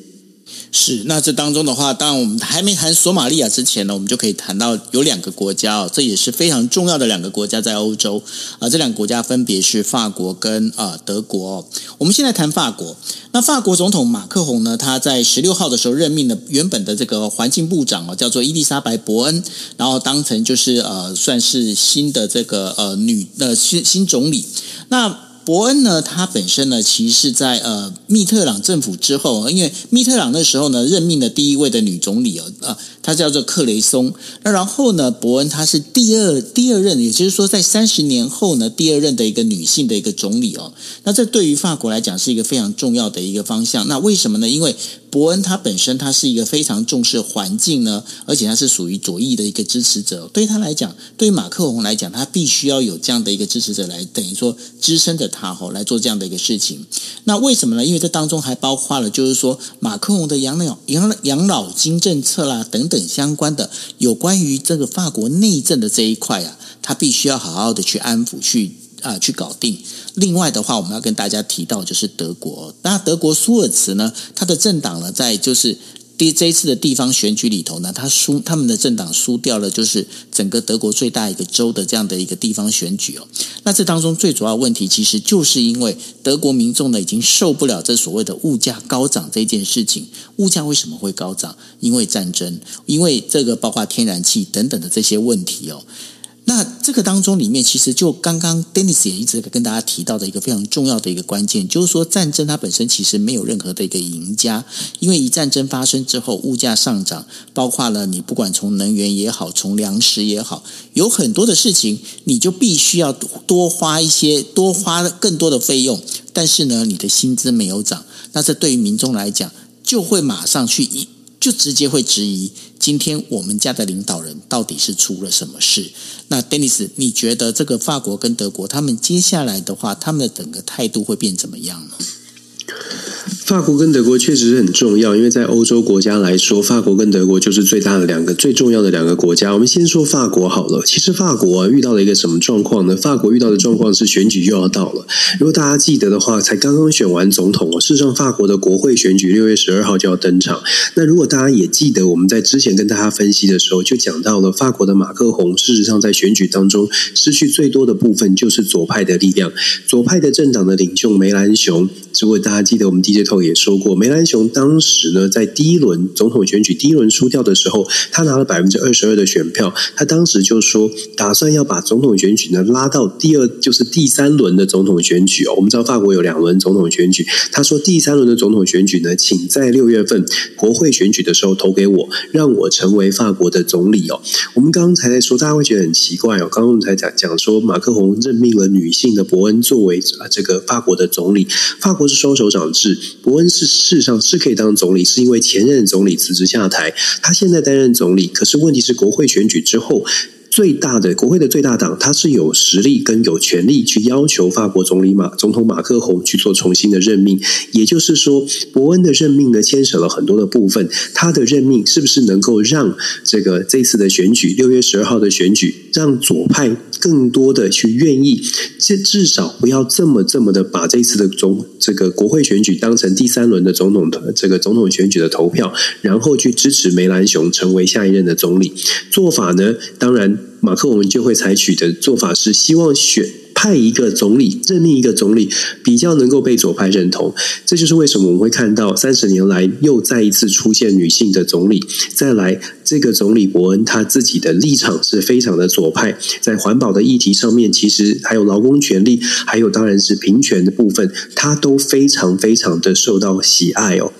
是，那这当中的话，当然我们还没谈索马利亚之前呢，我们就可以谈到有两个国家哦，这也是非常重要的两个国家在欧洲啊，这两个国家分别是法国跟啊德国。我们现在谈法国，那法国总统马克宏呢，他在十六号的时候任命了原本的这个环境部长哦，叫做伊丽莎白伯恩，然后当成就是呃算是新的这个呃女呃新新总理，那。伯恩呢，他本身呢，其实是在呃密特朗政府之后，因为密特朗那时候呢，任命了第一位的女总理哦，呃，他叫做克雷松。那然后呢，伯恩他是第二第二任，也就是说，在三十年后呢，第二任的一个女性的一个总理哦。那这对于法国来讲是一个非常重要的一个方向。那为什么呢？因为伯恩他本身他是一个非常重视环境呢，而且他是属于左翼的一个支持者。对他来讲，对于马克宏来讲，他必须要有这样的一个支持者来等于说支撑着他。哦来做这样的一个事情，那为什么呢？因为这当中还包括了，就是说马克宏的养老养养老金政策啦等等相关的有关于这个法国内政的这一块啊，他必须要好好的去安抚去啊、去搞定。另外的话，我们要跟大家提到就是德国，那德国舒尔茨呢，他的政党呢，在就是。第这一次的地方选举里头呢，他输他们的政党输掉了，就是整个德国最大一个州的这样的一个地方选举哦。那这当中最主要问题，其实就是因为德国民众呢已经受不了这所谓的物价高涨这件事情。物价为什么会高涨？因为战争，因为这个包括天然气等等的这些问题哦。那这个当中里面，其实就刚刚 Dennis 也一直跟大家提到的一个非常重要的一个关键，就是说战争它本身其实没有任何的一个赢家，因为一战争发生之后，物价上涨，包括了你不管从能源也好，从粮食也好，有很多的事情，你就必须要多花一些，多花更多的费用，但是呢，你的薪资没有涨，那这对于民众来讲，就会马上去就直接会质疑。今天我们家的领导人到底是出了什么事？那 Dennis，你觉得这个法国跟德国，他们接下来的话，他们的整个态度会变怎么样呢？法国跟德国确实是很重要，因为在欧洲国家来说，法国跟德国就是最大的两个最重要的两个国家。我们先说法国好了。其实法国啊，遇到了一个什么状况呢？法国遇到的状况是选举又要到了。如果大家记得的话，才刚刚选完总统哦。事实上，法国的国会选举六月十二号就要登场。那如果大家也记得，我们在之前跟大家分析的时候，就讲到了法国的马克宏，事实上在选举当中失去最多的部分就是左派的力量，左派的政党的领袖梅兰雄。如果大家记得，我们 DJ 也说过，梅兰雄当时呢，在第一轮总统选举第一轮输掉的时候，他拿了百分之二十二的选票。他当时就说，打算要把总统选举呢拉到第二，就是第三轮的总统选举哦。我们知道法国有两轮总统选举，他说第三轮的总统选举呢，请在六月份国会选举的时候投给我，让我成为法国的总理哦。我们刚才在说，大家会觉得很奇怪哦。刚刚我们才讲讲说，马克宏任命了女性的伯恩作为啊这个法国的总理。法国是双首长制，伯恩是。事实上是可以当总理，是因为前任总理辞职下台，他现在担任总理。可是问题是，国会选举之后，最大的国会的最大党，他是有实力跟有权力去要求法国总理马总统马克宏去做重新的任命。也就是说，伯恩的任命呢，牵扯了很多的部分。他的任命是不是能够让这个这次的选举，六月十二号的选举，让左派更多的去愿意，至至少不要这么这么的把这次的总这个国会选举当成第三轮的总统这个总统选举的投票，然后去支持梅兰雄成为下一任的总理。做法呢，当然马克宏就会采取的做法是希望选。派一个总理，任命一个总理，比较能够被左派认同。这就是为什么我们会看到三十年来又再一次出现女性的总理。再来，这个总理伯恩他自己的立场是非常的左派，在环保的议题上面，其实还有劳工权利，还有当然是平权的部分，他都非常非常的受到喜爱哦。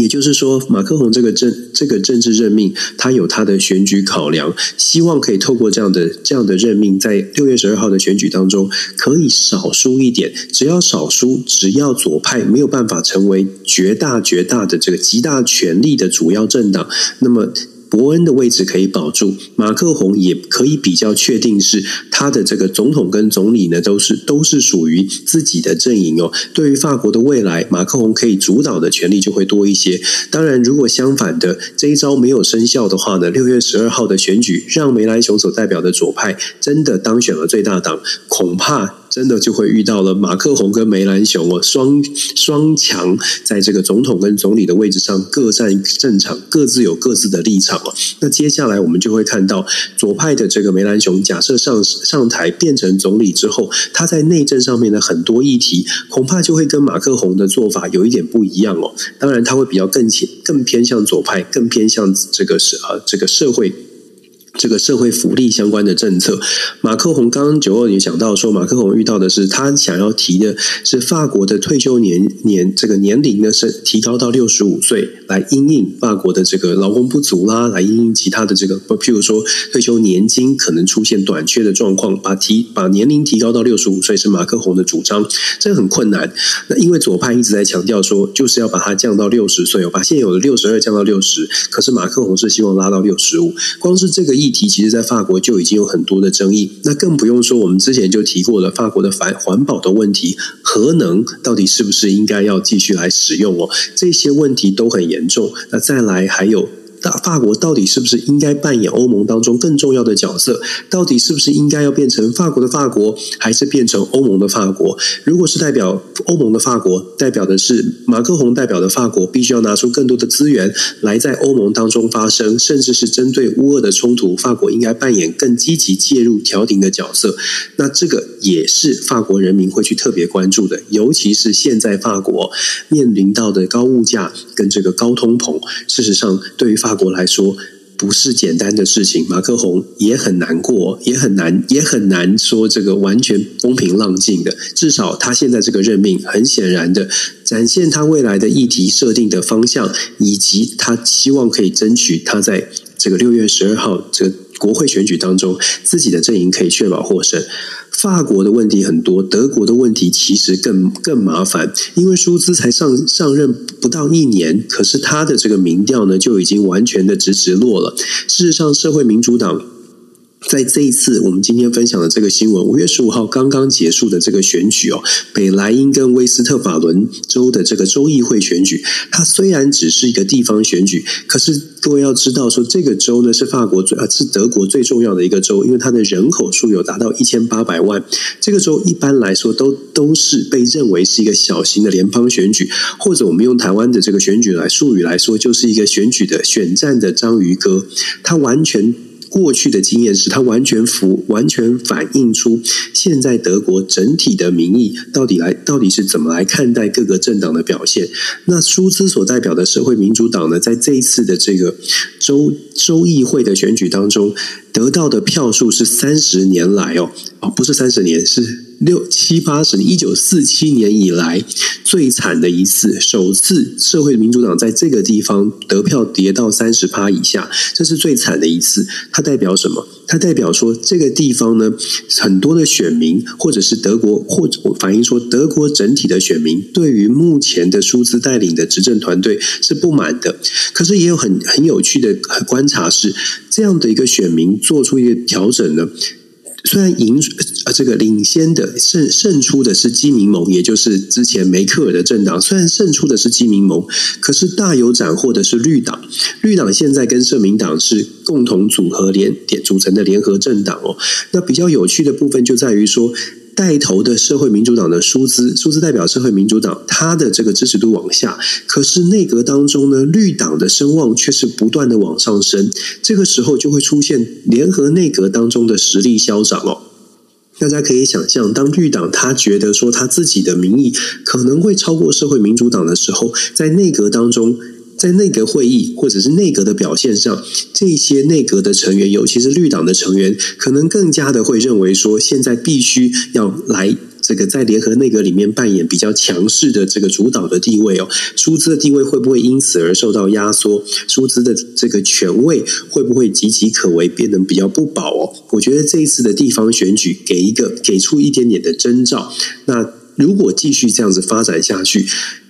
也就是说，马克宏这个政这个政治任命，他有他的选举考量，希望可以透过这样的这样的任命，在六月十二号的选举当中，可以少输一点。只要少输，只要左派没有办法成为绝大绝大的这个极大权力的主要政党，那么。伯恩的位置可以保住，马克宏也可以比较确定是他的这个总统跟总理呢，都是都是属于自己的阵营哦。对于法国的未来，马克宏可以主导的权力就会多一些。当然，如果相反的这一招没有生效的话呢，六月十二号的选举让梅兰雄所代表的左派真的当选了最大党，恐怕。真的就会遇到了马克宏跟梅兰雄哦，双双强在这个总统跟总理的位置上各占战场，各自有各自的立场哦。那接下来我们就会看到左派的这个梅兰雄，假设上上台变成总理之后，他在内政上面的很多议题，恐怕就会跟马克宏的做法有一点不一样哦。当然，他会比较更偏更偏向左派，更偏向这个是呃这个社会。这个社会福利相关的政策，马克宏刚刚九二年讲到说，马克宏遇到的是他想要提的是法国的退休年年这个年龄呢是提高到六十五岁，来因应法国的这个劳工不足啦，来因应其他的这个，譬如说退休年金可能出现短缺的状况，把提把年龄提高到六十五岁是马克宏的主张，这个很困难。那因为左派一直在强调说，就是要把它降到六十岁哦，把现有的六十二降到六十，可是马克宏是希望拉到六十五，光是这个议题，其实，在法国就已经有很多的争议，那更不用说我们之前就提过了法国的环环保的问题，核能到底是不是应该要继续来使用哦？这些问题都很严重。那再来还有。大法国到底是不是应该扮演欧盟当中更重要的角色？到底是不是应该要变成法国的法国，还是变成欧盟的法国？如果是代表欧盟的法国，代表的是马克宏代表的法国，必须要拿出更多的资源来在欧盟当中发声，甚至是针对乌俄的冲突，法国应该扮演更积极介入调停的角色。那这个也是法国人民会去特别关注的，尤其是现在法国面临到的高物价跟这个高通膨，事实上对于法国来说。不是简单的事情，马克宏也很难过，也很难，也很难说这个完全风平浪静的。至少他现在这个任命，很显然的展现他未来的议题设定的方向，以及他希望可以争取他在这个六月十二号这个国会选举当中，自己的阵营可以确保获胜。法国的问题很多，德国的问题其实更更麻烦，因为舒兹才上上任不到一年，可是他的这个民调呢就已经完全的直直落了。事实上，社会民主党。在这一次我们今天分享的这个新闻，五月十五号刚刚结束的这个选举哦，北莱茵跟威斯特法伦州的这个州议会选举，它虽然只是一个地方选举，可是各位要知道说，这个州呢是法国最啊是德国最重要的一个州，因为它的人口数有达到一千八百万。这个州一般来说都都是被认为是一个小型的联邦选举，或者我们用台湾的这个选举来术语来说，就是一个选举的选战的章鱼哥，它完全。过去的经验是，它完全符，完全反映出现在德国整体的民意到底来，到底是怎么来看待各个政党的表现。那舒兹所代表的社会民主党呢，在这一次的这个州州议会的选举当中，得到的票数是三十年来哦，哦，不是三十年是。六七八十，一九四七年以来最惨的一次，首次社会民主党在这个地方得票跌到三十趴以下，这是最惨的一次。它代表什么？它代表说这个地方呢，很多的选民，或者是德国，或者反映说德国整体的选民，对于目前的舒兹带领的执政团队是不满的。可是也有很很有趣的观察是，这样的一个选民做出一个调整呢。虽然赢呃这个领先的胜胜出的是基民盟，也就是之前梅克尔的政党。虽然胜出的是基民盟，可是大有斩获的是绿党。绿党现在跟社民党是共同组合联点组成的联合政党哦。那比较有趣的部分就在于说。带头的社会民主党的舒兹，舒兹代表社会民主党，他的这个支持度往下，可是内阁当中呢，绿党的声望却是不断的往上升。这个时候就会出现联合内阁当中的实力消长哦。大家可以想象，当绿党他觉得说他自己的民意可能会超过社会民主党的时候，在内阁当中。在内阁会议或者是内阁的表现上，这些内阁的成员，尤其是绿党的成员，可能更加的会认为说，现在必须要来这个在联合内阁里面扮演比较强势的这个主导的地位哦。舒兹的地位会不会因此而受到压缩？舒兹的这个权位会不会岌岌可危，变得比较不保哦？我觉得这一次的地方选举给一个给出一点点的征兆。那如果继续这样子发展下去，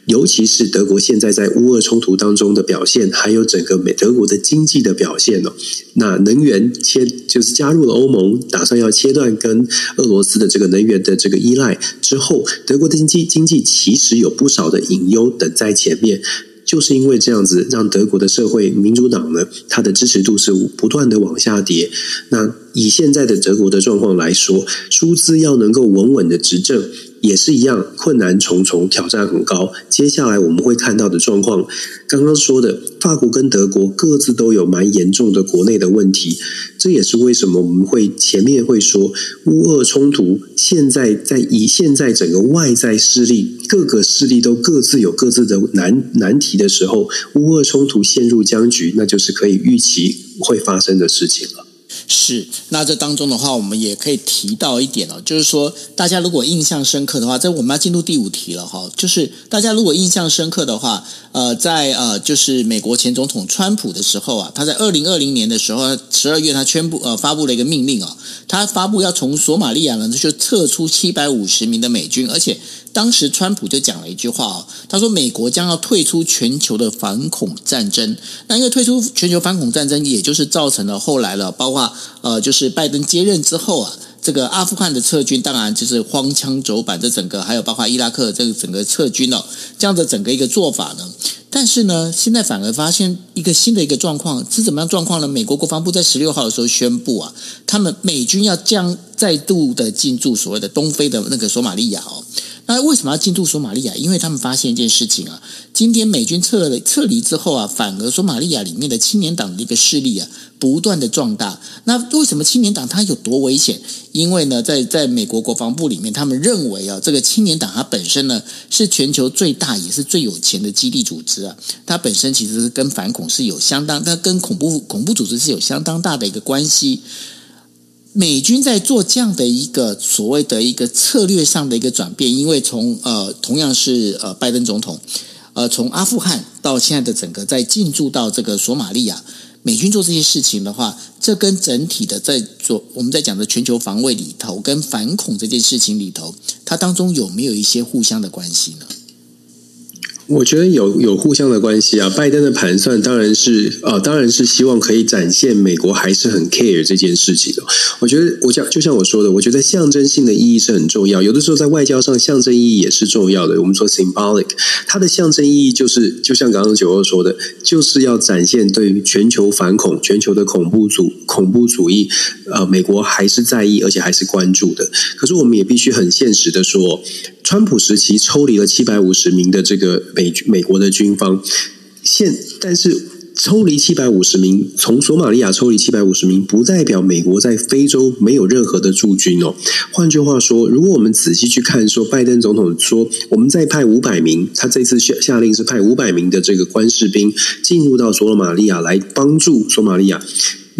尤其是德国现在在乌俄冲突当中的表现，还有整个美德国的经济的表现哦？那能源切就是加入了欧盟，打算要切断跟俄罗斯的这个能源的这个依赖之后，德国的经济经济其实有不少的隐忧等在前面。就是因为这样子，让德国的社会民主党呢，它的支持度是不断的往下跌。那以现在的德国的状况来说，舒兹要能够稳稳的执政。也是一样，困难重重，挑战很高。接下来我们会看到的状况，刚刚说的，法国跟德国各自都有蛮严重的国内的问题。这也是为什么我们会前面会说，乌俄冲突现在在以现在整个外在势力，各个势力都各自有各自的难难题的时候，乌俄冲突陷入僵局，那就是可以预期会发生的事情了。是，那这当中的话，我们也可以提到一点哦，就是说，大家如果印象深刻的话，在我们要进入第五题了哈，就是大家如果印象深刻的话，呃，在呃，就是美国前总统川普的时候啊，他在二零二零年的时候，十二月他宣布呃发布了一个命令啊，他发布要从索马利亚呢就撤出七百五十名的美军，而且。当时川普就讲了一句话哦，他说美国将要退出全球的反恐战争。那因为退出全球反恐战争，也就是造成了后来了，包括呃，就是拜登接任之后啊，这个阿富汗的撤军，当然就是荒腔走板，这整个还有包括伊拉克这个整个撤军哦，这样的整个一个做法呢。但是呢，现在反而发现一个新的一个状况是怎么样状况呢？美国国防部在十六号的时候宣布啊，他们美军要将再度的进驻所谓的东非的那个索马利亚哦。那为什么要进驻索马利亚？因为他们发现一件事情啊，今天美军撤了撤离之后啊，反而索马利亚里面的青年党的一个势力啊，不断的壮大。那为什么青年党它有多危险？因为呢，在在美国国防部里面，他们认为啊，这个青年党它本身呢是全球最大也是最有钱的基地组织啊，它本身其实是跟反恐是有相当，它跟恐怖恐怖组织是有相当大的一个关系。美军在做这样的一个所谓的一个策略上的一个转变，因为从呃同样是呃拜登总统，呃从阿富汗到现在的整个在进驻到这个索马利亚，美军做这些事情的话，这跟整体的在做我们在讲的全球防卫里头跟反恐这件事情里头，它当中有没有一些互相的关系呢？我觉得有有互相的关系啊，拜登的盘算当然是呃，当然是希望可以展现美国还是很 care 这件事情的。我觉得，我讲就像我说的，我觉得象征性的意义是很重要。有的时候在外交上，象征意义也是重要的。我们说 symbolic，它的象征意义就是，就像刚刚九二说的，就是要展现对于全球反恐、全球的恐怖主恐怖主义，呃，美国还是在意，而且还是关注的。可是我们也必须很现实的说，川普时期抽离了七百五十名的这个。美美国的军方现，但是抽离七百五十名，从索马利亚抽离七百五十名，不代表美国在非洲没有任何的驻军哦。换句话说，如果我们仔细去看，说拜登总统说，我们再派五百名，他这次下下令是派五百名的这个官士兵进入到索马利亚来帮助索马利亚。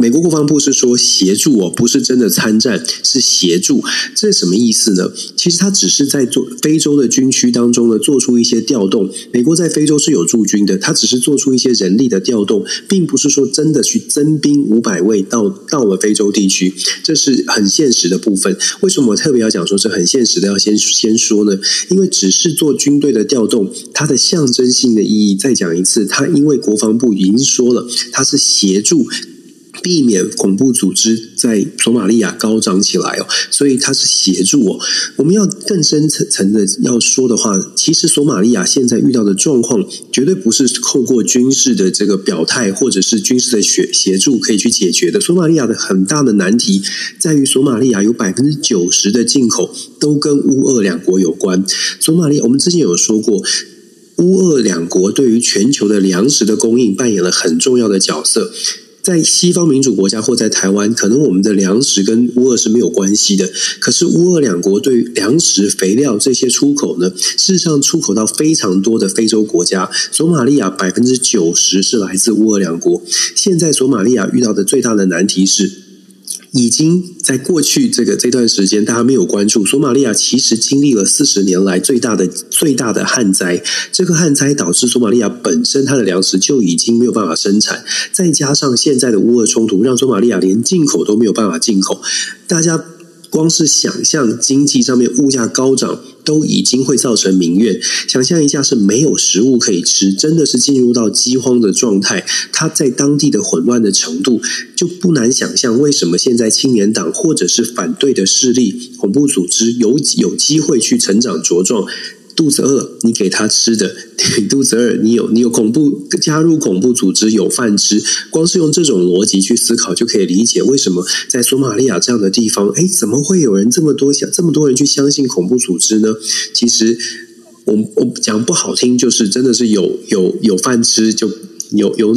美国国防部是说协助哦，不是真的参战，是协助。这是什么意思呢？其实他只是在做非洲的军区当中呢，做出一些调动。美国在非洲是有驻军的，他只是做出一些人力的调动，并不是说真的去增兵五百位到到了非洲地区。这是很现实的部分。为什么我特别要讲说是很现实的？要先先说呢？因为只是做军队的调动，它的象征性的意义，再讲一次，它因为国防部已经说了，它是协助。避免恐怖组织在索马利亚高涨起来哦，所以它是协助哦。我们要更深层层的要说的话，其实索马利亚现在遇到的状况，绝对不是透过军事的这个表态或者是军事的协协助可以去解决的。索马利亚的很大的难题在于，索马利亚有百分之九十的进口都跟乌俄两国有关。索马利亚，我们之前有说过，乌俄两国对于全球的粮食的供应扮演了很重要的角色。在西方民主国家或在台湾，可能我们的粮食跟乌俄是没有关系的。可是乌俄两国对粮食、肥料这些出口呢，事实上出口到非常多的非洲国家。索马利亚百分之九十是来自乌俄两国。现在索马利亚遇到的最大的难题是。已经在过去这个这段时间，大家没有关注。索马利亚其实经历了四十年来最大的最大的旱灾，这个旱灾导致索马利亚本身它的粮食就已经没有办法生产，再加上现在的乌俄冲突，让索马利亚连进口都没有办法进口，大家。光是想象经济上面物价高涨，都已经会造成民怨。想象一下是没有食物可以吃，真的是进入到饥荒的状态。他在当地的混乱的程度，就不难想象为什么现在青年党或者是反对的势力、恐怖组织有有机会去成长茁壮。肚子饿，你给他吃的；你肚子饿，你有你有恐怖加入恐怖组织有饭吃。光是用这种逻辑去思考，就可以理解为什么在索马利亚这样的地方，哎，怎么会有人这么多想这么多人去相信恐怖组织呢？其实，我我讲不好听，就是真的是有有有饭吃就有有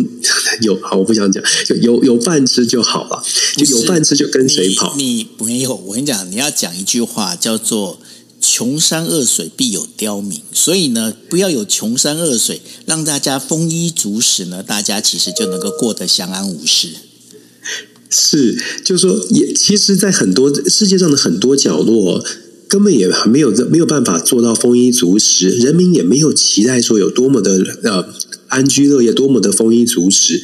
有好，我不想讲，有有有饭吃就好了，就有饭吃就跟谁跑？你没有，我跟你讲，你要讲一句话叫做。穷山恶水必有刁民，所以呢，不要有穷山恶水，让大家丰衣足食呢，大家其实就能够过得相安无事。是，就是说，也其实，在很多世界上的很多角落，根本也没有没有办法做到丰衣足食，人民也没有期待说有多么的呃安居乐业，多么的丰衣足食。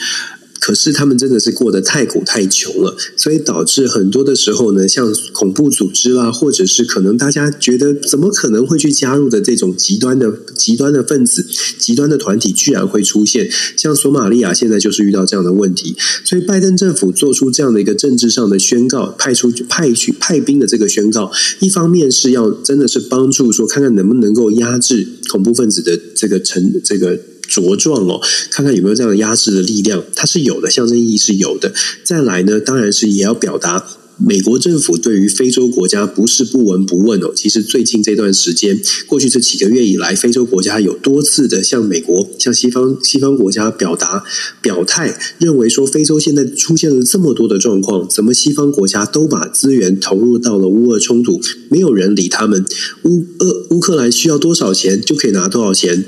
可是他们真的是过得太苦太穷了，所以导致很多的时候呢，像恐怖组织啦，或者是可能大家觉得怎么可能会去加入的这种极端的极端的分子、极端的团体，居然会出现。像索马利亚现在就是遇到这样的问题，所以拜登政府做出这样的一个政治上的宣告，派出派去派兵的这个宣告，一方面是要真的是帮助说，看看能不能够压制恐怖分子的这个成这个。茁壮哦，看看有没有这样的压制的力量，它是有的，象征意义是有的。再来呢，当然是也要表达。美国政府对于非洲国家不是不闻不问哦，其实最近这段时间，过去这几个月以来，非洲国家有多次的向美国、向西方西方国家表达表态，认为说非洲现在出现了这么多的状况，怎么西方国家都把资源投入到了乌俄冲突，没有人理他们。乌俄乌克兰需要多少钱就可以拿多少钱。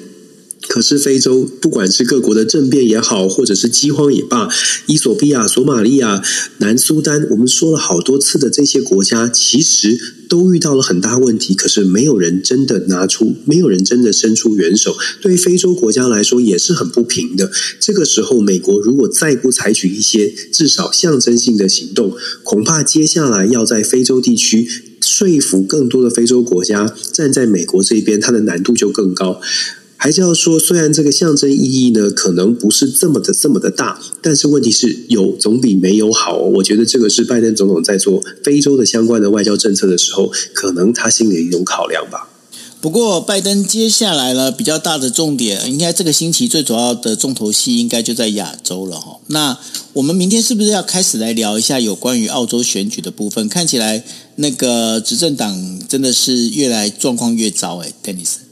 可是非洲，不管是各国的政变也好，或者是饥荒也罢，伊索比亚、索马利亚、南苏丹，我们说了好多次的这些国家，其实都遇到了很大问题。可是没有人真的拿出，没有人真的伸出援手。对于非洲国家来说，也是很不平的。这个时候，美国如果再不采取一些至少象征性的行动，恐怕接下来要在非洲地区说服更多的非洲国家站在美国这边，它的难度就更高。还是要说，虽然这个象征意义呢，可能不是这么的这么的大，但是问题是有总比没有好。我觉得这个是拜登总统在做非洲的相关的外交政策的时候，可能他心里的一种考量吧。不过，拜登接下来呢，比较大的重点，应该这个星期最主要的重头戏，应该就在亚洲了哈。那我们明天是不是要开始来聊一下有关于澳洲选举的部分？看起来那个执政党真的是越来状况越糟哎，Dennis。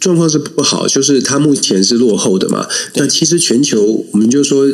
状况是不好，就是它目前是落后的嘛。那其实全球，我们就说，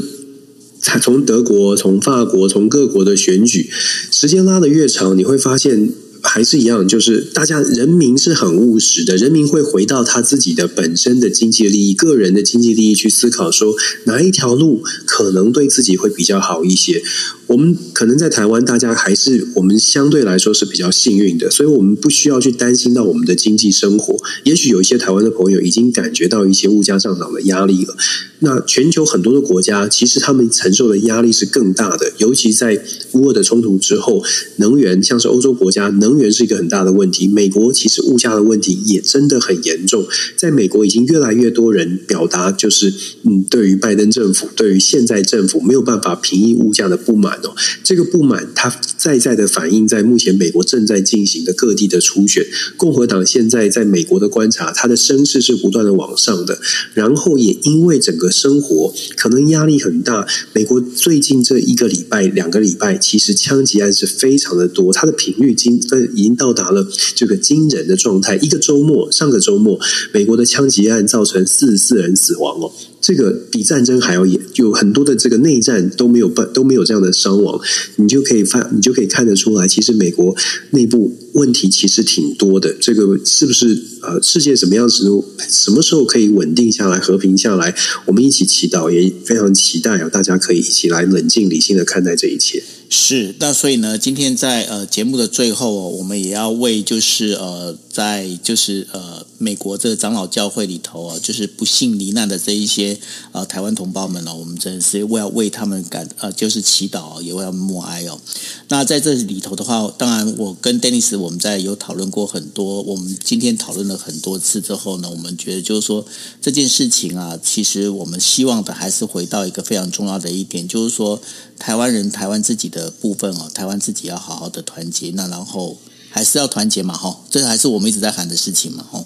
从德国、从法国、从各国的选举，时间拉得越长，你会发现。还是一样，就是大家人民是很务实的，人民会回到他自己的本身的经济利益、个人的经济利益去思考，说哪一条路可能对自己会比较好一些。我们可能在台湾，大家还是我们相对来说是比较幸运的，所以我们不需要去担心到我们的经济生活。也许有一些台湾的朋友已经感觉到一些物价上涨的压力了。那全球很多的国家，其实他们承受的压力是更大的，尤其在乌俄的冲突之后，能源像是欧洲国家，能源是一个很大的问题。美国其实物价的问题也真的很严重，在美国已经越来越多人表达，就是嗯，对于拜登政府，对于现在政府没有办法平抑物价的不满这个不满，它再再的反映在目前美国正在进行的各地的初选。共和党现在在美国的观察，它的声势是不断的往上的，然后也因为整个。生活可能压力很大。美国最近这一个礼拜、两个礼拜，其实枪击案是非常的多，它的频率经已经到达了这个惊人的状态。一个周末，上个周末，美国的枪击案造成四十四人死亡哦。这个比战争还要严，有很多的这个内战都没有办都没有这样的伤亡，你就可以发你就可以看得出来，其实美国内部问题其实挺多的。这个是不是呃，世界什么样子，什么时候可以稳定下来、和平下来？我们一起祈祷，也非常期待啊！大家可以一起来冷静理性的看待这一切。是，那所以呢，今天在呃节目的最后哦，我们也要为就是呃在就是呃美国这个长老教会里头啊，就是不幸罹难的这一些呃台湾同胞们呢，我们真的是为要为他们感呃就是祈祷，也为他们默哀哦。那在这里头的话，当然我跟 Dennis 我们在有讨论过很多，我们今天讨论了很多次之后呢，我们觉得就是说这件事情啊，其实我们希望的还是回到一个非常重要的一点，就是说台湾人台湾自己的。部分哦，台湾自己要好好的团结，那然后还是要团结嘛，哈，这还是我们一直在喊的事情嘛，哈。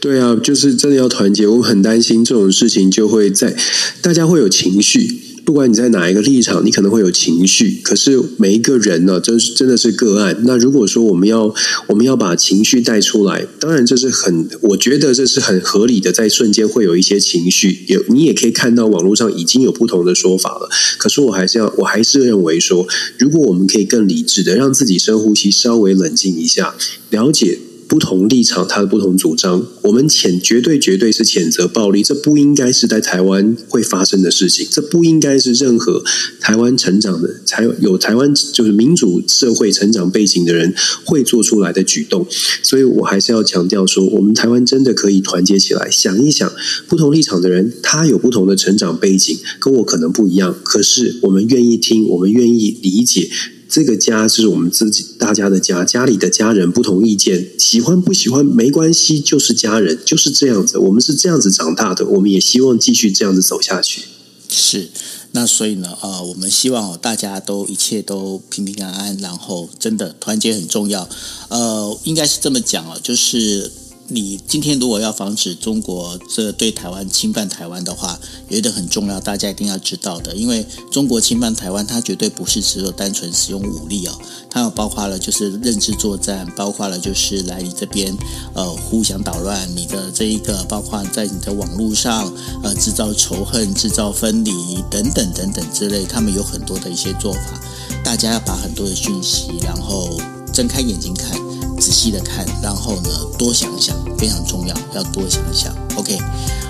对啊，就是真的要团结，我很担心这种事情就会在大家会有情绪。不管你在哪一个立场，你可能会有情绪。可是每一个人呢，真真的是个案。那如果说我们要我们要把情绪带出来，当然这是很，我觉得这是很合理的，在瞬间会有一些情绪。也你也可以看到网络上已经有不同的说法了。可是我还是要，我还是认为说，如果我们可以更理智的让自己深呼吸，稍微冷静一下，了解。不同立场，他的不同主张，我们谴绝对绝对是谴责暴力，这不应该是在台湾会发生的事情，这不应该是任何台湾成长的、才有台湾就是民主社会成长背景的人会做出来的举动。所以我还是要强调说，我们台湾真的可以团结起来，想一想，不同立场的人，他有不同的成长背景，跟我可能不一样，可是我们愿意听，我们愿意理解。这个家是我们自己大家的家，家里的家人不同意见，喜欢不喜欢没关系，就是家人，就是这样子。我们是这样子长大的，我们也希望继续这样子走下去。是，那所以呢，呃，我们希望大家都一切都平平安安，然后真的团结很重要。呃，应该是这么讲哦，就是。你今天如果要防止中国这对台湾侵犯台湾的话，有一点很重要，大家一定要知道的，因为中国侵犯台湾，它绝对不是只有单纯使用武力哦，它有包括了就是认知作战，包括了就是来你这边呃互相捣乱你的这一个，包括在你的网络上呃制造仇恨、制造分离等等等等之类，他们有很多的一些做法，大家要把很多的讯息，然后睁开眼睛看。仔细的看，然后呢，多想想，非常重要，要多想想。OK，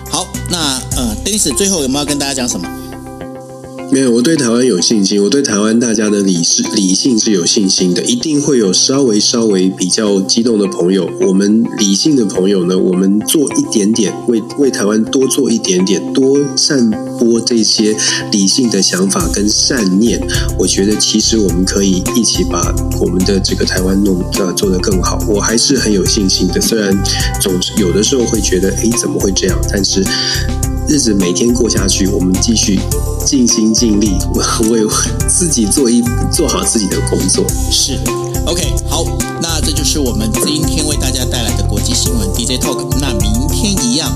好，那呃，Dennis 最后有没有跟大家讲什么？没有，我对台湾有信心，我对台湾大家的理是理性是有信心的，一定会有稍微稍微比较激动的朋友。我们理性的朋友呢，我们做一点点，为为台湾多做一点点，多善播这些理性的想法跟善念。我觉得其实我们可以一起把我们的这个台湾弄呃做得更好。我还是很有信心的，虽然总是有的时候会觉得，诶，怎么会这样？但是。日子每天过下去，我们继续尽心尽力为自己做一做好自己的工作。是，OK，好，那这就是我们今天为大家带来的国际新闻 DJ Talk。那明天一样，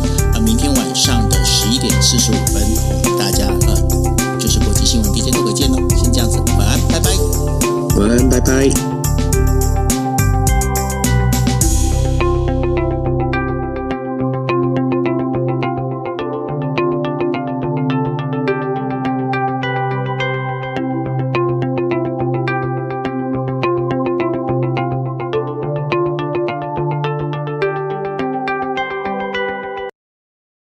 上的十一点四十五分，大家呃，就是国际新闻 DJ 都会见喽。先这样子，晚安，拜拜。晚安，拜拜。